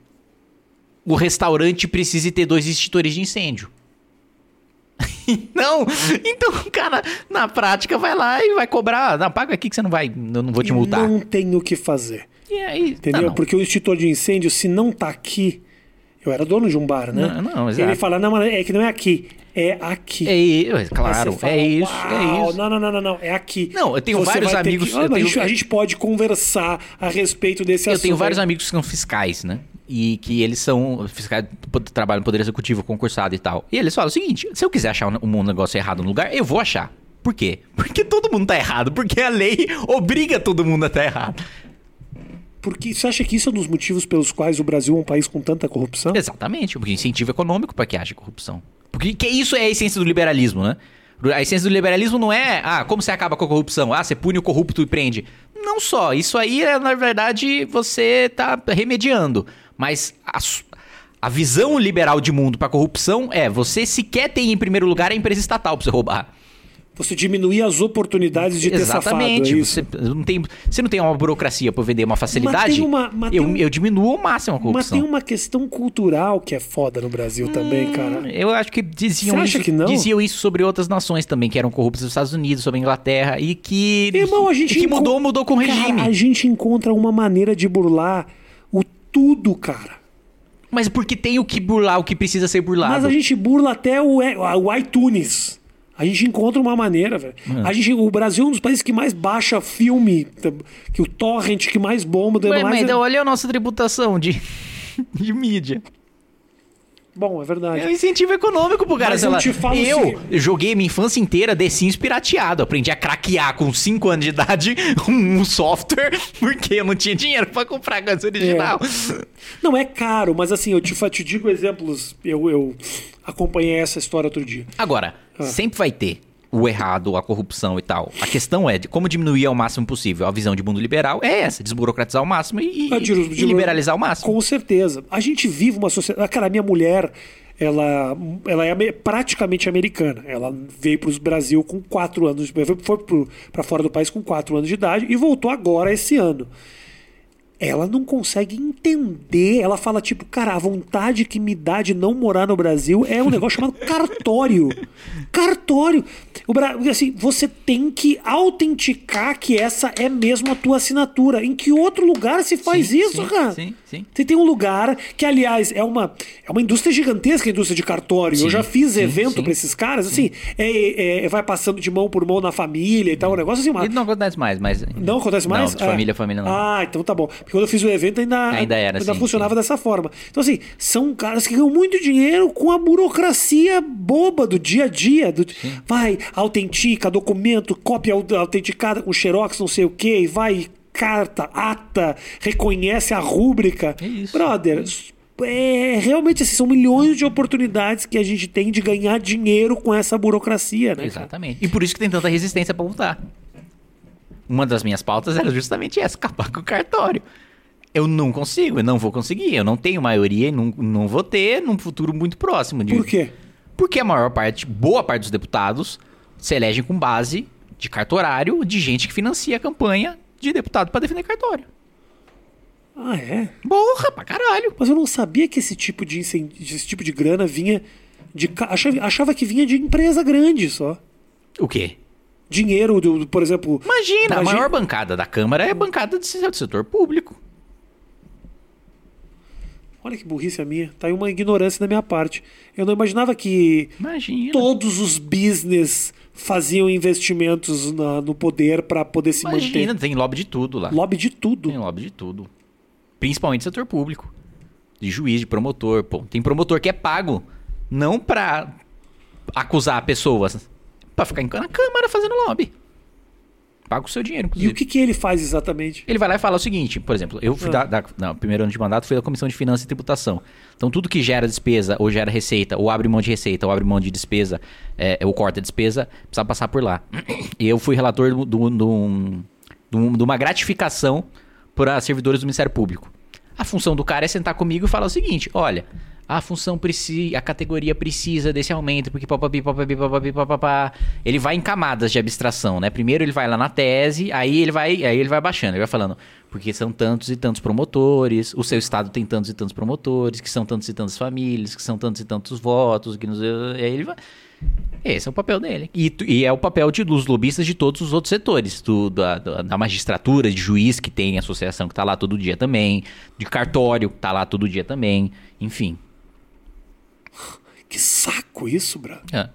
o restaurante precise ter dois extintores de incêndio. [LAUGHS] não, então o cara, na prática, vai lá e vai cobrar. Não, paga aqui que você não vai, eu não vou te multar. Não tem o que fazer. E aí, Entendeu? tá, não. Porque o extintor de incêndio, se não tá aqui. Eu era dono de um bar, né? Não, não, exato. Ele fala, não, mas é que não é aqui. É aqui. É, claro, fala, é isso, "Uau, é isso. Não, não, não, não, não, é aqui. Não, eu tenho Você vários amigos- que- eu Ah, mas tenho- a, gente, a gente pode conversar a respeito desse Eu assunto. tenho vários amigos que são fiscais, né? E que eles são fiscais, trabalham no Poder Executivo, concursado e tal. E eles falam o seguinte: se eu quiser achar um, um negócio errado no lugar, eu vou achar. Por quê? Porque todo mundo tá errado. Porque a lei obriga todo mundo a estar errado. Porque você acha que isso é um dos motivos pelos quais o Brasil é um país com tanta corrupção? Exatamente, porque incentivo econômico para que haja corrupção. Porque que isso é a essência do liberalismo, né? A essência do liberalismo não é, ah, como você acaba com a corrupção? Ah, você pune o corrupto e prende. Não só, isso aí é, na verdade, você tá remediando. Mas a, a visão liberal de mundo para corrupção é, você sequer tem em primeiro lugar a empresa estatal para você roubar. Você diminuir as oportunidades de ter Exatamente. safado, é você, não tem, você não tem uma burocracia para vender uma facilidade, tem uma- mas eu, um- eu diminuo ao máximo a Mas corrupção. tem uma questão cultural que é foda no Brasil também, cara. Eu acho que diziam Você acha isso, que não? diziam isso sobre outras nações também, que eram corruptas nos Estados Unidos, sobre a Inglaterra, e que, Irmão, a gente que mudou, mudou com o Cara, regime. a gente encontra uma maneira de burlar tudo, cara. Mas porque tem o que burlar, o que precisa ser burlado. Mas a gente burla até o, o iTunes. A gente encontra uma maneira, velho. É. A gente, o Brasil é um dos países que mais baixa filme, que o torrent que mais bomba, Mas, mais mas é- olha a nossa tributação de, [LAUGHS] de mídia. Bom, é verdade. É um incentivo econômico pro cara. Mas eu lá. te falo eu seguinte- joguei minha infância inteira The Sims pirateado. Aprendi a craquear com 5 anos de idade [LAUGHS] um software, porque eu não tinha dinheiro pra comprar a coisa original. Não é caro, mas assim, eu te, te digo exemplos. Eu, eu acompanhei essa história outro dia. Agora, Ah. sempre vai ter o errado, a corrupção e tal. A questão é de como diminuir ao máximo possível. A visão de mundo liberal é essa, desburocratizar ao máximo e, e- Ah, de- e de- liberalizar ao máximo. Com certeza. A gente vive uma sociedade. Cara, a minha mulher, ela, ela é ame- praticamente americana. Ela veio para o Brasil com 4 anos. Foi para fora do país com 4 anos de idade e voltou agora esse ano. Ela não consegue entender. Ela fala, tipo, cara, a vontade que me dá de não morar no Brasil é um negócio chamado [LAUGHS] cartório. Cartório. O Bra... assim, você tem que autenticar que essa é mesmo a tua assinatura. Em que outro lugar se faz Sim, isso, sim, cara? Sim, sim. Você tem um lugar que, aliás, é uma, é uma indústria gigantesca, a indústria de cartório. Eu Sim, já fiz sim, evento pra esses caras, assim, é, é, vai passando de mão por mão na família e tal, um negócio assim. Uma... E não acontece mais, mas. Não acontece mais? Não, de família, família não. Ah, então tá bom. Porque quando eu fiz o evento ainda, Ainda era, sim, funcionava dessa forma. Então, assim, são caras que ganham muito dinheiro com a burocracia boba do dia a dia. Do... Vai, autentica, documento, cópia au- autenticada com xerox, não sei o quê, e vai, carta, ata, reconhece a rúbrica. É isso. Brother, é, realmente assim, são milhões de oportunidades que a gente tem de ganhar dinheiro com essa burocracia, né? Exatamente. E por isso que tem tanta resistência pra votar. Uma das minhas pautas era justamente essa, acabar com o cartório. Eu não consigo, eu não vou conseguir. Eu não tenho maioria e não, não vou ter num futuro muito próximo. De... Por quê? Porque a maior parte, boa parte dos deputados se elegem com base de cartorário de gente que financia a campanha de deputado pra defender cartório. Ah, é? Porra, pra caralho. Mas eu não sabia que esse tipo de, esse tipo de grana vinha de. Achava, achava que vinha de empresa grande só. O quê? Dinheiro, do, do- por exemplo. Imagina, a maior bancada da Câmara é bancada do setor público. Olha que burrice a minha. Tá aí uma ignorância da minha parte. Eu não imaginava que Imagina. todos os business faziam investimentos na- no poder para poder se Imagina, manter. tem lobby de tudo lá. Lobby de tudo. Tem lobby de tudo. Principalmente setor público. De juiz, de promotor. Pô, tem promotor que é pago não pra acusar pessoas, pra ficar na Câmara fazendo lobby. Paga o seu dinheiro, E inclusive. o que, que ele faz exatamente? Ele vai lá e fala o seguinte, por exemplo, eu fui Ah. da, da, não, primeiro ano de mandato fui da Comissão de Finanças e Tributação. Então tudo que gera despesa, ou gera receita, ou abre mão de receita, ou abre mão de despesa, é, ou corta despesa, precisa passar por lá. E eu fui relator de do, do, do, de uma gratificação para servidores do Ministério Público. A função do cara é sentar comigo e falar o seguinte, olha, a função precisa, a categoria precisa desse aumento, porque papapi, papapi, papapi, papapá. Ele vai em camadas de abstração, né? Primeiro ele vai lá na tese, aí ele vai, aí ele vai baixando, ele vai falando, porque são tantos e tantos promotores, o seu estado tem tantos e tantos promotores, que são tantos e tantas famílias, que são tantos e tantos votos, que e aí ele vai esse é o papel dele. E, e é o papel de, dos lobistas de todos os outros setores. Do, da- da magistratura, de juiz, que tem associação que tá lá todo dia também. De cartório, que tá lá todo dia também. Enfim. Que saco isso, brother. É.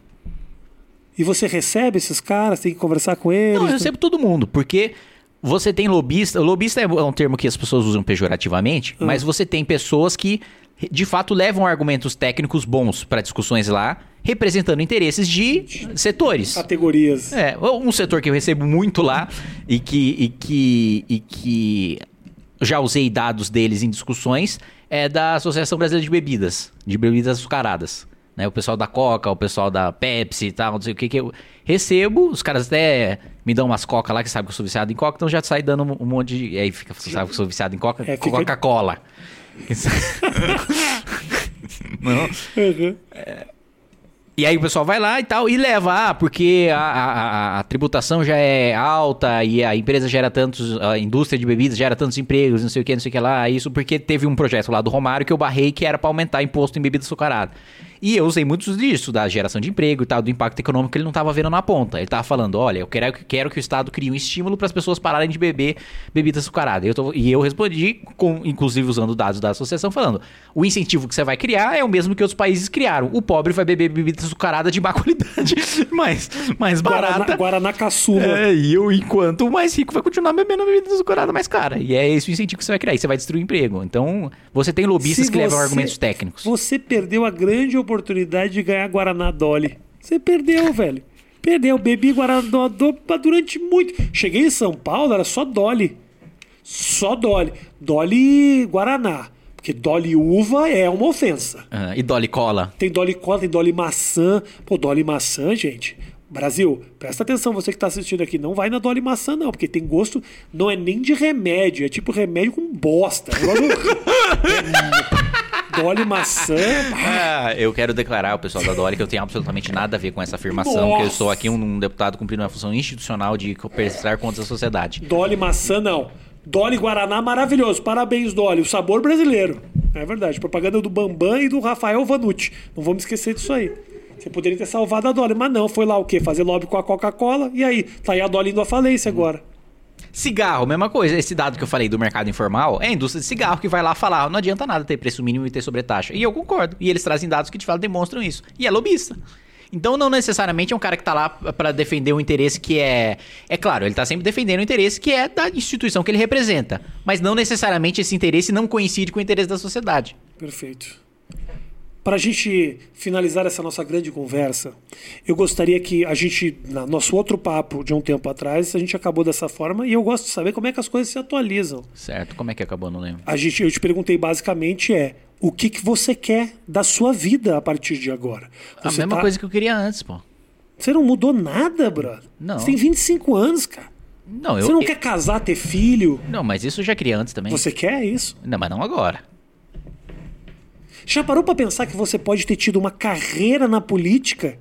E você recebe esses caras, tem que conversar com eles. Não, eu recebo todo mundo, porque você tem lobista. Lobista é um termo que as pessoas usam pejorativamente, mas você tem pessoas que de fato levam argumentos técnicos bons para discussões lá, representando interesses de setores. Categorias. É, um setor que eu recebo muito lá e que, e que, e que já usei dados deles em discussões é da Associação Brasileira de Bebidas, de bebidas açucaradas. Né, o pessoal da Coca, o pessoal da Pepsi e tal, não sei o que que eu recebo. Os caras até me dão umas Coca lá que sabem que eu sou viciado em Coca, então já sai dando um, monte de. Aí fica, sabe que eu sou viciado em Coca? É, fica- Coca-Cola. [LAUGHS] não. Uhum. E aí o pessoal vai lá e tal e leva, ah, porque a, a, a- a tributação já é alta e a empresa gera tantos, a indústria de bebidas gera tantos empregos, não sei o que, não sei o que lá. Isso porque teve um projeto lá do Romário que eu barrei que era pra aumentar imposto em bebida açucarada. E eu usei muitos disso, da geração de emprego e tal, do impacto econômico que ele não tava vendo na ponta. Ele tava falando, olha, eu quero, quero que o Estado crie um estímulo para as pessoas pararem de beber bebida açucarada. E eu, tô- e eu respondi, com, inclusive usando dados da associação, falando, o incentivo que você vai criar é o mesmo que outros países criaram. O pobre vai beber bebida açucarada de má qualidade, [LAUGHS] mais, mais barata. Guaraná, Guaraná caçula. É, e eu, enquanto o mais rico vai continuar bebendo bebida açucarada mais cara. E é esse o incentivo que você vai criar. E você vai destruir o emprego. Então, você tem lobistas Se que levam argumentos técnicos. Você perdeu a grande oportunidade de ganhar Guaraná Dolly. Você perdeu, velho. Perdeu. Bebi Guaraná Dolly durante muito. Cheguei em São Paulo, era só Dolly. Só Dolly. Dolly Guaraná. Porque Dolly uva é uma ofensa. Ah, e Dolly Cola. Tem Dolly Cola, tem Dolly Maçã. Pô, Dolly Maçã, gente. Brasil, presta atenção, você que tá assistindo aqui, não vai na Dolly Maçã, não, porque tem gosto, não é nem de remédio, é tipo remédio com bosta. É, [LAUGHS] Dolly Maçã. Ah, eu quero declarar ao pessoal da Dolly que eu tenho absolutamente nada a ver com essa afirmação, que eu Nossa. sou aqui um, um deputado cumprindo uma função institucional de prestar contas à sociedade. Dolly maçã, não. Dolly Guaraná, maravilhoso. Parabéns, Dolly. O sabor brasileiro. É verdade. Propaganda do Bambam e do Rafael Vanucci. Não vamos esquecer disso aí. Você poderia ter salvado a Dolly, mas não. Foi lá o quê? Fazer lobby com a Coca-Cola. E aí? Tá aí a Dolly indo à falência agora. Cigarro, mesma coisa. Esse dado que eu falei do mercado informal é a indústria de cigarro que vai lá falar, não adianta nada ter preço mínimo e ter sobretaxa. E eu concordo. E eles trazem dados que de fato demonstram isso. E é lobista. Então não necessariamente é um cara que tá lá pra defender um interesse que é, é claro, ele tá sempre defendendo o interesse que é da instituição que ele representa, mas não necessariamente esse interesse não coincide com o interesse da sociedade. Perfeito. Para a gente finalizar essa nossa grande conversa, eu gostaria que a gente, no nosso outro papo de um tempo atrás, a gente acabou dessa forma e eu gosto de saber como é que as coisas se atualizam. Certo? Como é que acabou, não lembro. A gente, eu te perguntei basicamente é o que, que você quer da sua vida a partir de agora. A Você mesma tá- coisa que eu queria antes, pô. Você não mudou nada, brother. Não. Você tem 25 anos, cara. Não, eu Você não eu- quer casar, ter filho? Não, mas isso eu já queria antes também. Você quer isso? Não, mas não agora. Já parou pra pensar que você pode ter tido uma carreira na política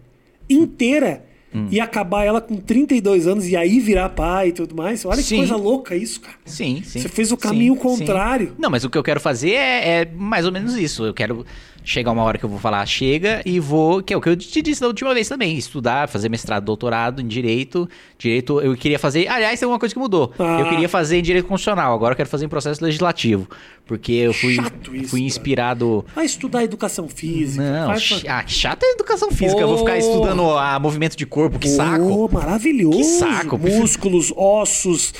inteira Hum. e acabar ela com 32 anos e aí virar pai e tudo mais? Olha que Sim. coisa louca isso, cara. Sim, sim. Você fez o caminho sim, contrário. sim. Não, mas o que eu quero fazer é, é mais ou menos isso. Eu quero chegar uma hora que eu vou falar chega e vou, que é o que eu te disse da última vez também, estudar, fazer mestrado, doutorado em direito. Direito, eu queria fazer, aliás, tem uma coisa que mudou. Ah. Eu queria fazer em direito constitucional, agora eu quero fazer em processo legislativo, porque eu fui Chato isso, fui cara. inspirado Vai estudar educação física. não, vai ch- fa- ah, chato é educação física. Eu vou ficar estudando a movimento de corpo, que saco. Oh, maravilhoso. Que saco. Músculos, ossos.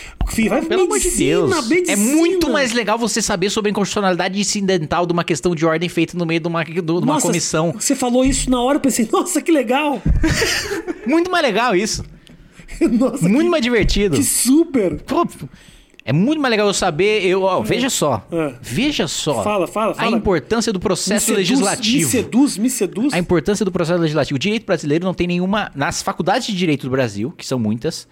Vai Pelo amor de Deus. medicina. É muito mais legal você saber sobre a inconstitucionalidade incidental de uma questão de ordem feita no meio de uma, de uma Nossa, comissão. Você falou isso na hora, eu pensei, nossa, que legal. [LAUGHS] Muito mais legal isso. [LAUGHS] nossa, Muito que, mais divertido. que super. Pô, é muito mais legal eu saber. Eu, ó, veja só. É. Veja só. Fala, fala, A fala. importância do processo me seduz, legislativo. Me seduz, me seduz. A importância do processo legislativo. O direito brasileiro não tem nenhuma. Nas faculdades de direito do Brasil, que são muitas,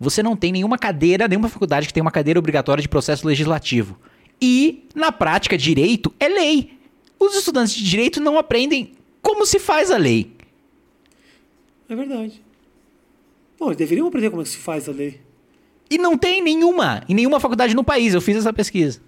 você não tem nenhuma cadeira, nenhuma faculdade que tem uma cadeira obrigatória de processo legislativo. E, na prática, direito é lei. Os estudantes de direito não aprendem como se faz a lei. É verdade. Bom, eles deveriam aprender como é que se faz a lei. E não tem nenhuma, em nenhuma faculdade no país. Eu fiz essa pesquisa.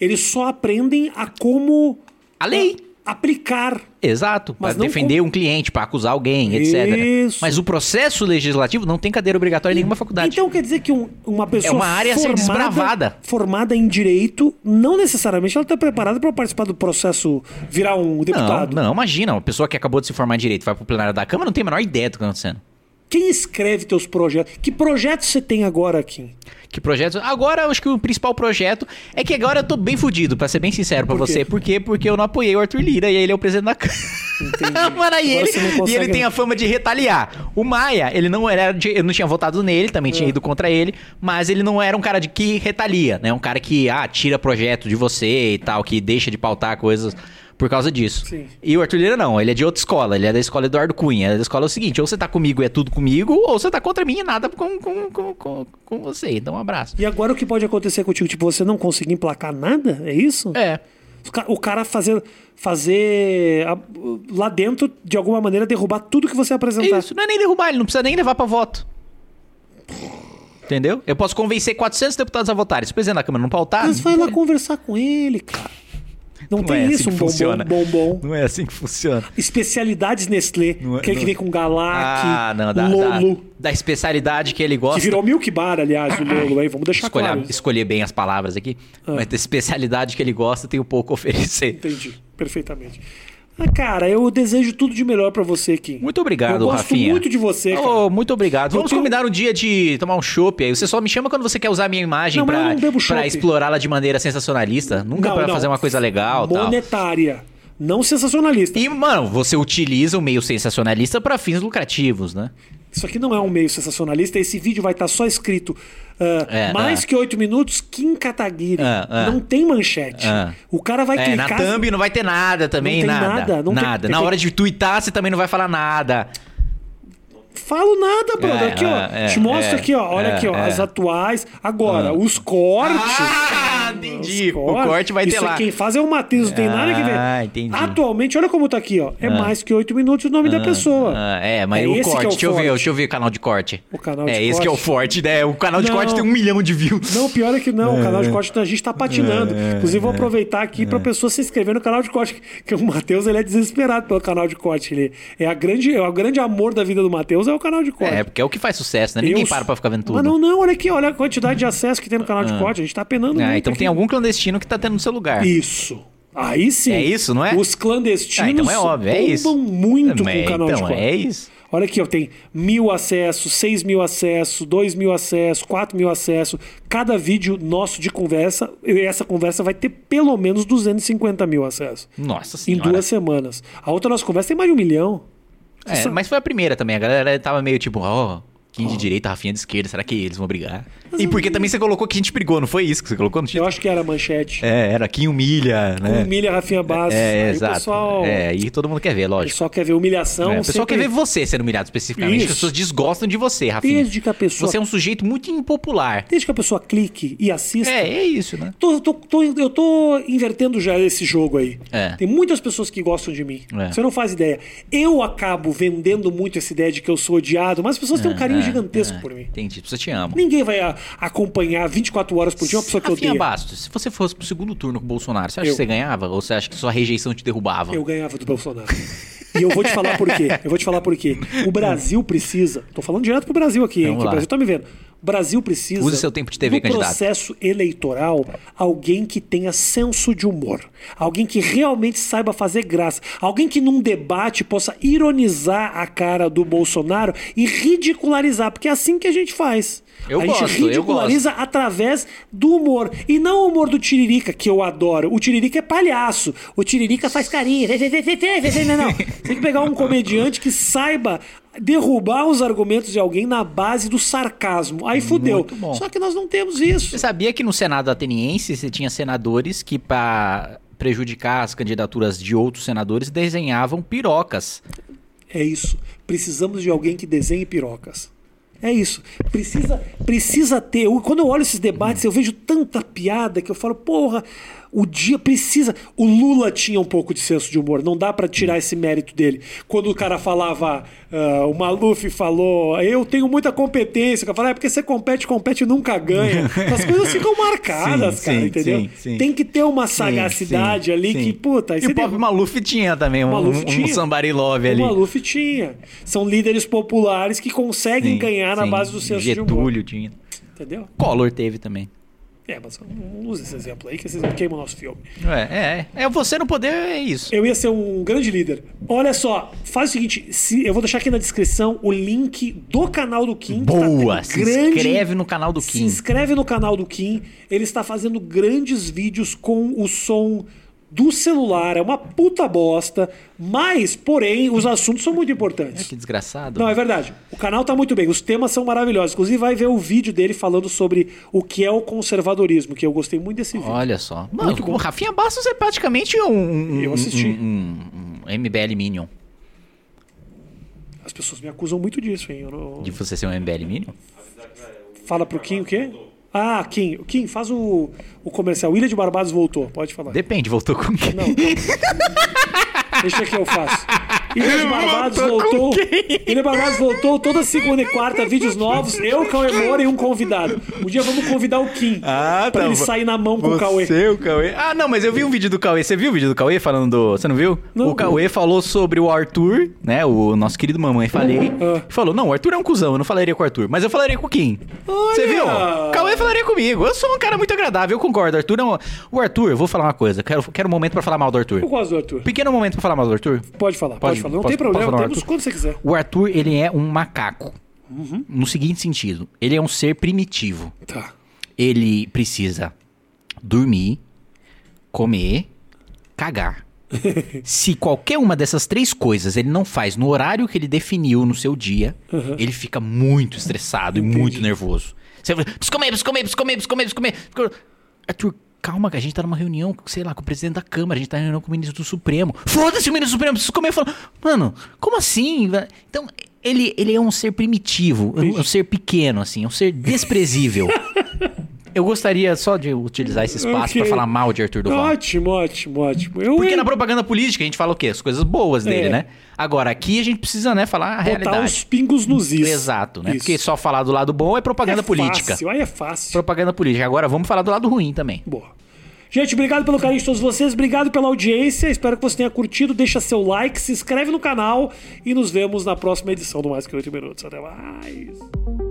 Eles só aprendem a como A lei. Aplicar. Exato, para não defender um cliente, para acusar alguém, etc. Isso. Mas o processo legislativo não tem cadeira obrigatória em nenhuma faculdade. Então quer dizer que um- uma pessoa É uma área a ser desbravada. formada em direito, não necessariamente ela está preparada para participar do processo, virar um não, deputado. não, imagina, uma pessoa que acabou de se formar em direito vai pro plenário da Câmara não tem a menor ideia do que está acontecendo. Quem escreve teus projetos? Que projetos você tem agora, Kim? Que projetos? Agora, eu acho que o principal projeto é que agora eu tô bem fudido, pra ser bem sincero pra Por você. Por quê? Porque eu não apoiei o Arthur Lira e ele é o presidente da Câmara. [LAUGHS] Agora ele, não e consegue- ele tem a fama de retaliar. O Maia, ele não era. de- eu não tinha votado nele, também É. tinha ido contra ele, mas ele não era um cara de que retalia, né? Um cara que, ah, tira projeto de você e tal, que deixa de pautar coisas por causa disso. Sim. E o Arthur Lira não, ele é de outra escola, ele é da escola Eduardo Cunha. A escola é o seguinte: ou você tá comigo e é tudo comigo, ou você tá contra mim e nada com, com, com, com, com você. Então, um abraço. E agora o que pode acontecer contigo? Tipo, você não conseguir emplacar nada? É isso? É. O ca- O cara fazer, fazer lá dentro, de alguma maneira, derrubar tudo que você apresentar. Isso, não é nem derrubar, ele não precisa nem levar pra voto. Entendeu? Eu posso convencer 400 deputados a votarem. Se o presidente da Câmara não pautar. Mas vai lá conversar com ele, cara. Não, tem é assim isso, que um bombom, bombom. Não é assim que funciona. Especialidades Nestlé, Não é- que não- vem com Galac, Ah, não, da, Lolo, da, da especialidade que ele gosta. que virou Milk Bar, aliás, o Lolo, aí, vamos deixar escolher, claro. escolher bem as palavras aqui. Ah. Mas da especialidade que ele gosta, tem um pouco a oferecer. Entendi, perfeitamente. Ah, cara, eu desejo tudo de melhor pra você, Kim. Muito obrigado, Eu gosto Rafinha. muito de você, cara. Oh, muito obrigado. Vamos tenho- combinar um dia de tomar um chopp aí. Você só me chama quando você quer usar a minha imagem chopp. explorá-la de maneira sensacionalista. Nunca não. fazer uma coisa legal tal. Monetária, não sensacionalista. E, mano, você utiliza o meio sensacionalista pra fins lucrativos, né? Isso aqui não é um meio sensacionalista. Esse vídeo vai estar só escrito ah, É, mais é. que oito minutos, Kim Kataguiri. É, é. Não tem manchete. É. O cara vai É, na clicar. thumb não vai ter nada também, Não tem nada. nada, não tem- nada. tem Na que- hora de twittar, você também não vai falar nada. Falo nada, brother. É, aqui, ó. é, Te mostro é, aqui, ó. Olha é, aqui, ó. é. As atuais. Agora, os cortes. Ah, entendi. Os O cortes. corte vai ter Isso lá. quem faz é o Matheus, não tem nada que ver. Ah, entendi. Atualmente, olha como tá aqui, ó. É mais que oito minutos o nome da pessoa. Ah, é, mas É o esse é corte, o deixa eu ver, deixa eu ver o canal de corte. O canal é, de esse corte. que é o forte, né? O canal de Não. corte tem um milhão de views. Não, pior é que não. O canal de corte a gente tá patinando. É, Inclusive, vou aproveitar aqui pra pessoa se inscrever no canal de corte. Que o Matheus ele é desesperado pelo canal de corte. Ele é, a grande, é o grande amor da vida do Matheus é o canal de corte. É, porque é o que faz sucesso, né? Ninguém Eu- para pra ficar vendo tudo. Mas não, não, olha aqui, olha a quantidade de acesso que tem no canal de corte. A gente tá penando Ah, muito então aqui. tem algum clandestino que tá tendo no seu lugar. Isso. Aí sim. É isso, não é? Os clandestinos Ah, então é óbvio, é isso. muito Mas, com o canal então, de corte. é isso. Olha aqui, ó, tem mil acessos, seis mil acessos, dois mil acessos, quatro mil acessos. Cada vídeo nosso de conversa, essa conversa vai ter pelo menos 250 mil acessos. Nossa Em senhora. duas semanas. A outra nossa conversa tem mais de um milhão. É, mas foi a primeira também. A galera tava meio tipo, ó, Kim de direita, Rafinha de esquerda, será que eles vão brigar? E porque também você colocou que a gente brigou, não foi isso que você colocou no Eu acho que era a manchete. É, era Kim humilha, né? Humilha Rafinha Bastos. É, Aí exato. O pessoal, É, e todo mundo quer ver, o lógico. pessoal quer ver humilhação. É, o pessoal sempre- quer ver você sendo humilhado especificamente. As pessoas desgostam de você, Rafinha. Desde que a pessoa- Você é um sujeito muito impopular. Desde que a pessoa clique e assista. É, é isso, né? Tô- tô- tô- eu tô invertendo já esse jogo aí. É. Tem muitas pessoas que gostam de mim. É. Você não faz ideia. Eu acabo vendendo muito essa ideia de que eu sou odiado, mas as pessoas têm um carinho é, gigantesco é, por mim. Entendi, você te amo. Ninguém vai a- acompanhar 24 horas por dia uma pessoa que Rafinha odeia. Bastos, se você fosse pro segundo turno com o Bolsonaro, você acha Eu. que você ganhava? Ou você acha que sua rejeição te derrubava? Eu ganhava do Bolsonaro. E eu vou te falar por quê. Eu vou te falar por quê. O Brasil precisa. Tô falando direto pro Brasil aqui, hein? Que o. Brasil tá me vendo. O Brasil precisa. Use seu tempo de TV, no candidato. processo eleitoral, alguém que tenha senso de humor. Alguém que realmente saiba fazer graça. Alguém que num debate possa ironizar a cara do Bolsonaro e ridicularizar. Porque é assim que a gente faz. Eu a gente gosto, eu ridiculariza através do humor. E não o humor do Tiririca, que eu adoro. O Tiririca é palhaço. O Tiririca faz carinha. Não, não. Tem que pegar um comediante que saiba derrubar os argumentos de alguém na base do sarcasmo. Aí fudeu. Só que nós não temos isso. Você sabia que no Senado ateniense você tinha senadores que, pra prejudicar as candidaturas de outros senadores, desenhavam pirocas. É isso. Precisamos de alguém que desenhe pirocas. É isso. Precisa, precisa ter. Quando eu olho esses debates, eu vejo tanta piada que eu falo, porra, o dia precisa. O Lula tinha um pouco de senso de humor, não dá pra tirar esse mérito dele. Quando o cara falava, ah, o Maluf falou, eu tenho muita competência, o cara fala, é porque você compete, compete e nunca ganha. [LAUGHS] As coisas ficam marcadas, Sim, cara, sim, entendeu? sim. Tem que ter uma sagacidade ali que, puta, E o próprio Maluf tinha também um, Maluf um, tinha. um somebody love ali. o Maluf tinha. São líderes populares que conseguem ganhar na base do senso de humor. Getúlio tinha. Entendeu? Collor teve também. É, mas não use esse exemplo aí, que vocês queimam o nosso filme. É, é, é. Você no poder é isso. Eu ia ser um grande líder. Olha só, faz o seguinte: se, eu vou deixar aqui na descrição o link do canal do Kim. tá Boa! tendo Se inscreve no canal do Se Kim. inscreve no canal do Kim. Ele está fazendo grandes vídeos com o som do celular. É uma puta bosta. Mas, porém, os assuntos são muito importantes. Que desgraçado. Não, é verdade. O canal tá muito bem. Os temas são maravilhosos. Inclusive, vai ver o vídeo dele falando sobre o que é o conservadorismo, que eu gostei muito desse vídeo. Olha só. Mano, Muito bom. o Rafinha Bastos é praticamente um, um, Eu assisti. um, um- um MBL Minion. As pessoas me acusam muito disso, hein? Eu não- De você ser um MBL Minion? Fala pro Kim o quê? Ah, Kim. Kim, faz o, o comercial. Ilha de Barbados voltou. Pode falar. Depende, voltou com quem? Não. Deixa que eu faço. Ilha de Barbados voltou. Ilha Barbados voltou toda segunda e quarta, vídeos novos. Eu, Cauê Moura e um convidado. Um dia vamos convidar o Kim. Ah, pra tá ele sair na mão com o Cauê. Você, o Cauê. Ah, não, mas eu vi um vídeo do Cauê. Você viu o vídeo do Cauê falando do. Você não viu? Não. O Cauê falou sobre o Arthur, né? O nosso querido Mamãe Falei. Ah. Falou: não, o Arthur é um cuzão, eu não falaria com o Arthur, mas eu falaria com o Kim. Você viu? O Cauê falaria comigo. Eu sou um cara muito agradável, eu concordo. Arthur é um... O Arthur, eu vou falar uma coisa. Quero, quero um momento pra falar mal do Arthur. Eu gosto do Arthur. Pequeno momento pra falar mal do Arthur. Pode falar, pode, Pode- falar. Não posso- tem problema, temos quando você quiser. O Arthur, ele é um macaco. No seguinte sentido, ele é um ser primitivo. Tá. Ele precisa dormir, comer, cagar. [LAUGHS] Se qualquer uma dessas três coisas ele não faz no horário que ele definiu no seu dia, ele fica muito estressado e muito nervoso. Você fala, preciso comer, preciso comer, preciso comer, preciso comer, preciso comer. Arthur, calma, que a gente tá numa reunião, sei lá, com o presidente da Câmara, a gente tá em reunião com o ministro do Supremo. Foda-se o ministro do Supremo, preciso comer. Falo, mano, como assim? Então, ele, ele é um ser primitivo, um, um ser pequeno, assim, um ser desprezível. [LAUGHS] Eu gostaria só de utilizar esse espaço Ok. pra falar mal de Arthur Duval. Ótimo, ótimo, ótimo. Eu Porque ia na propaganda política a gente fala o quê? As coisas boas dele, É. né? Agora, aqui a gente precisa, né, falar a botar realidade. os pingos nos is. Exato, né? Isso. Porque só falar do lado bom é propaganda é política. Fácil, aí é fácil. Propaganda política. Agora vamos falar do lado ruim também. Boa. Gente, obrigado pelo carinho de todos vocês, obrigado pela audiência. Espero que você tenha curtido. Deixa seu like, se inscreve no canal e nos vemos na próxima edição do Mais Que 8 Minutos. Até mais.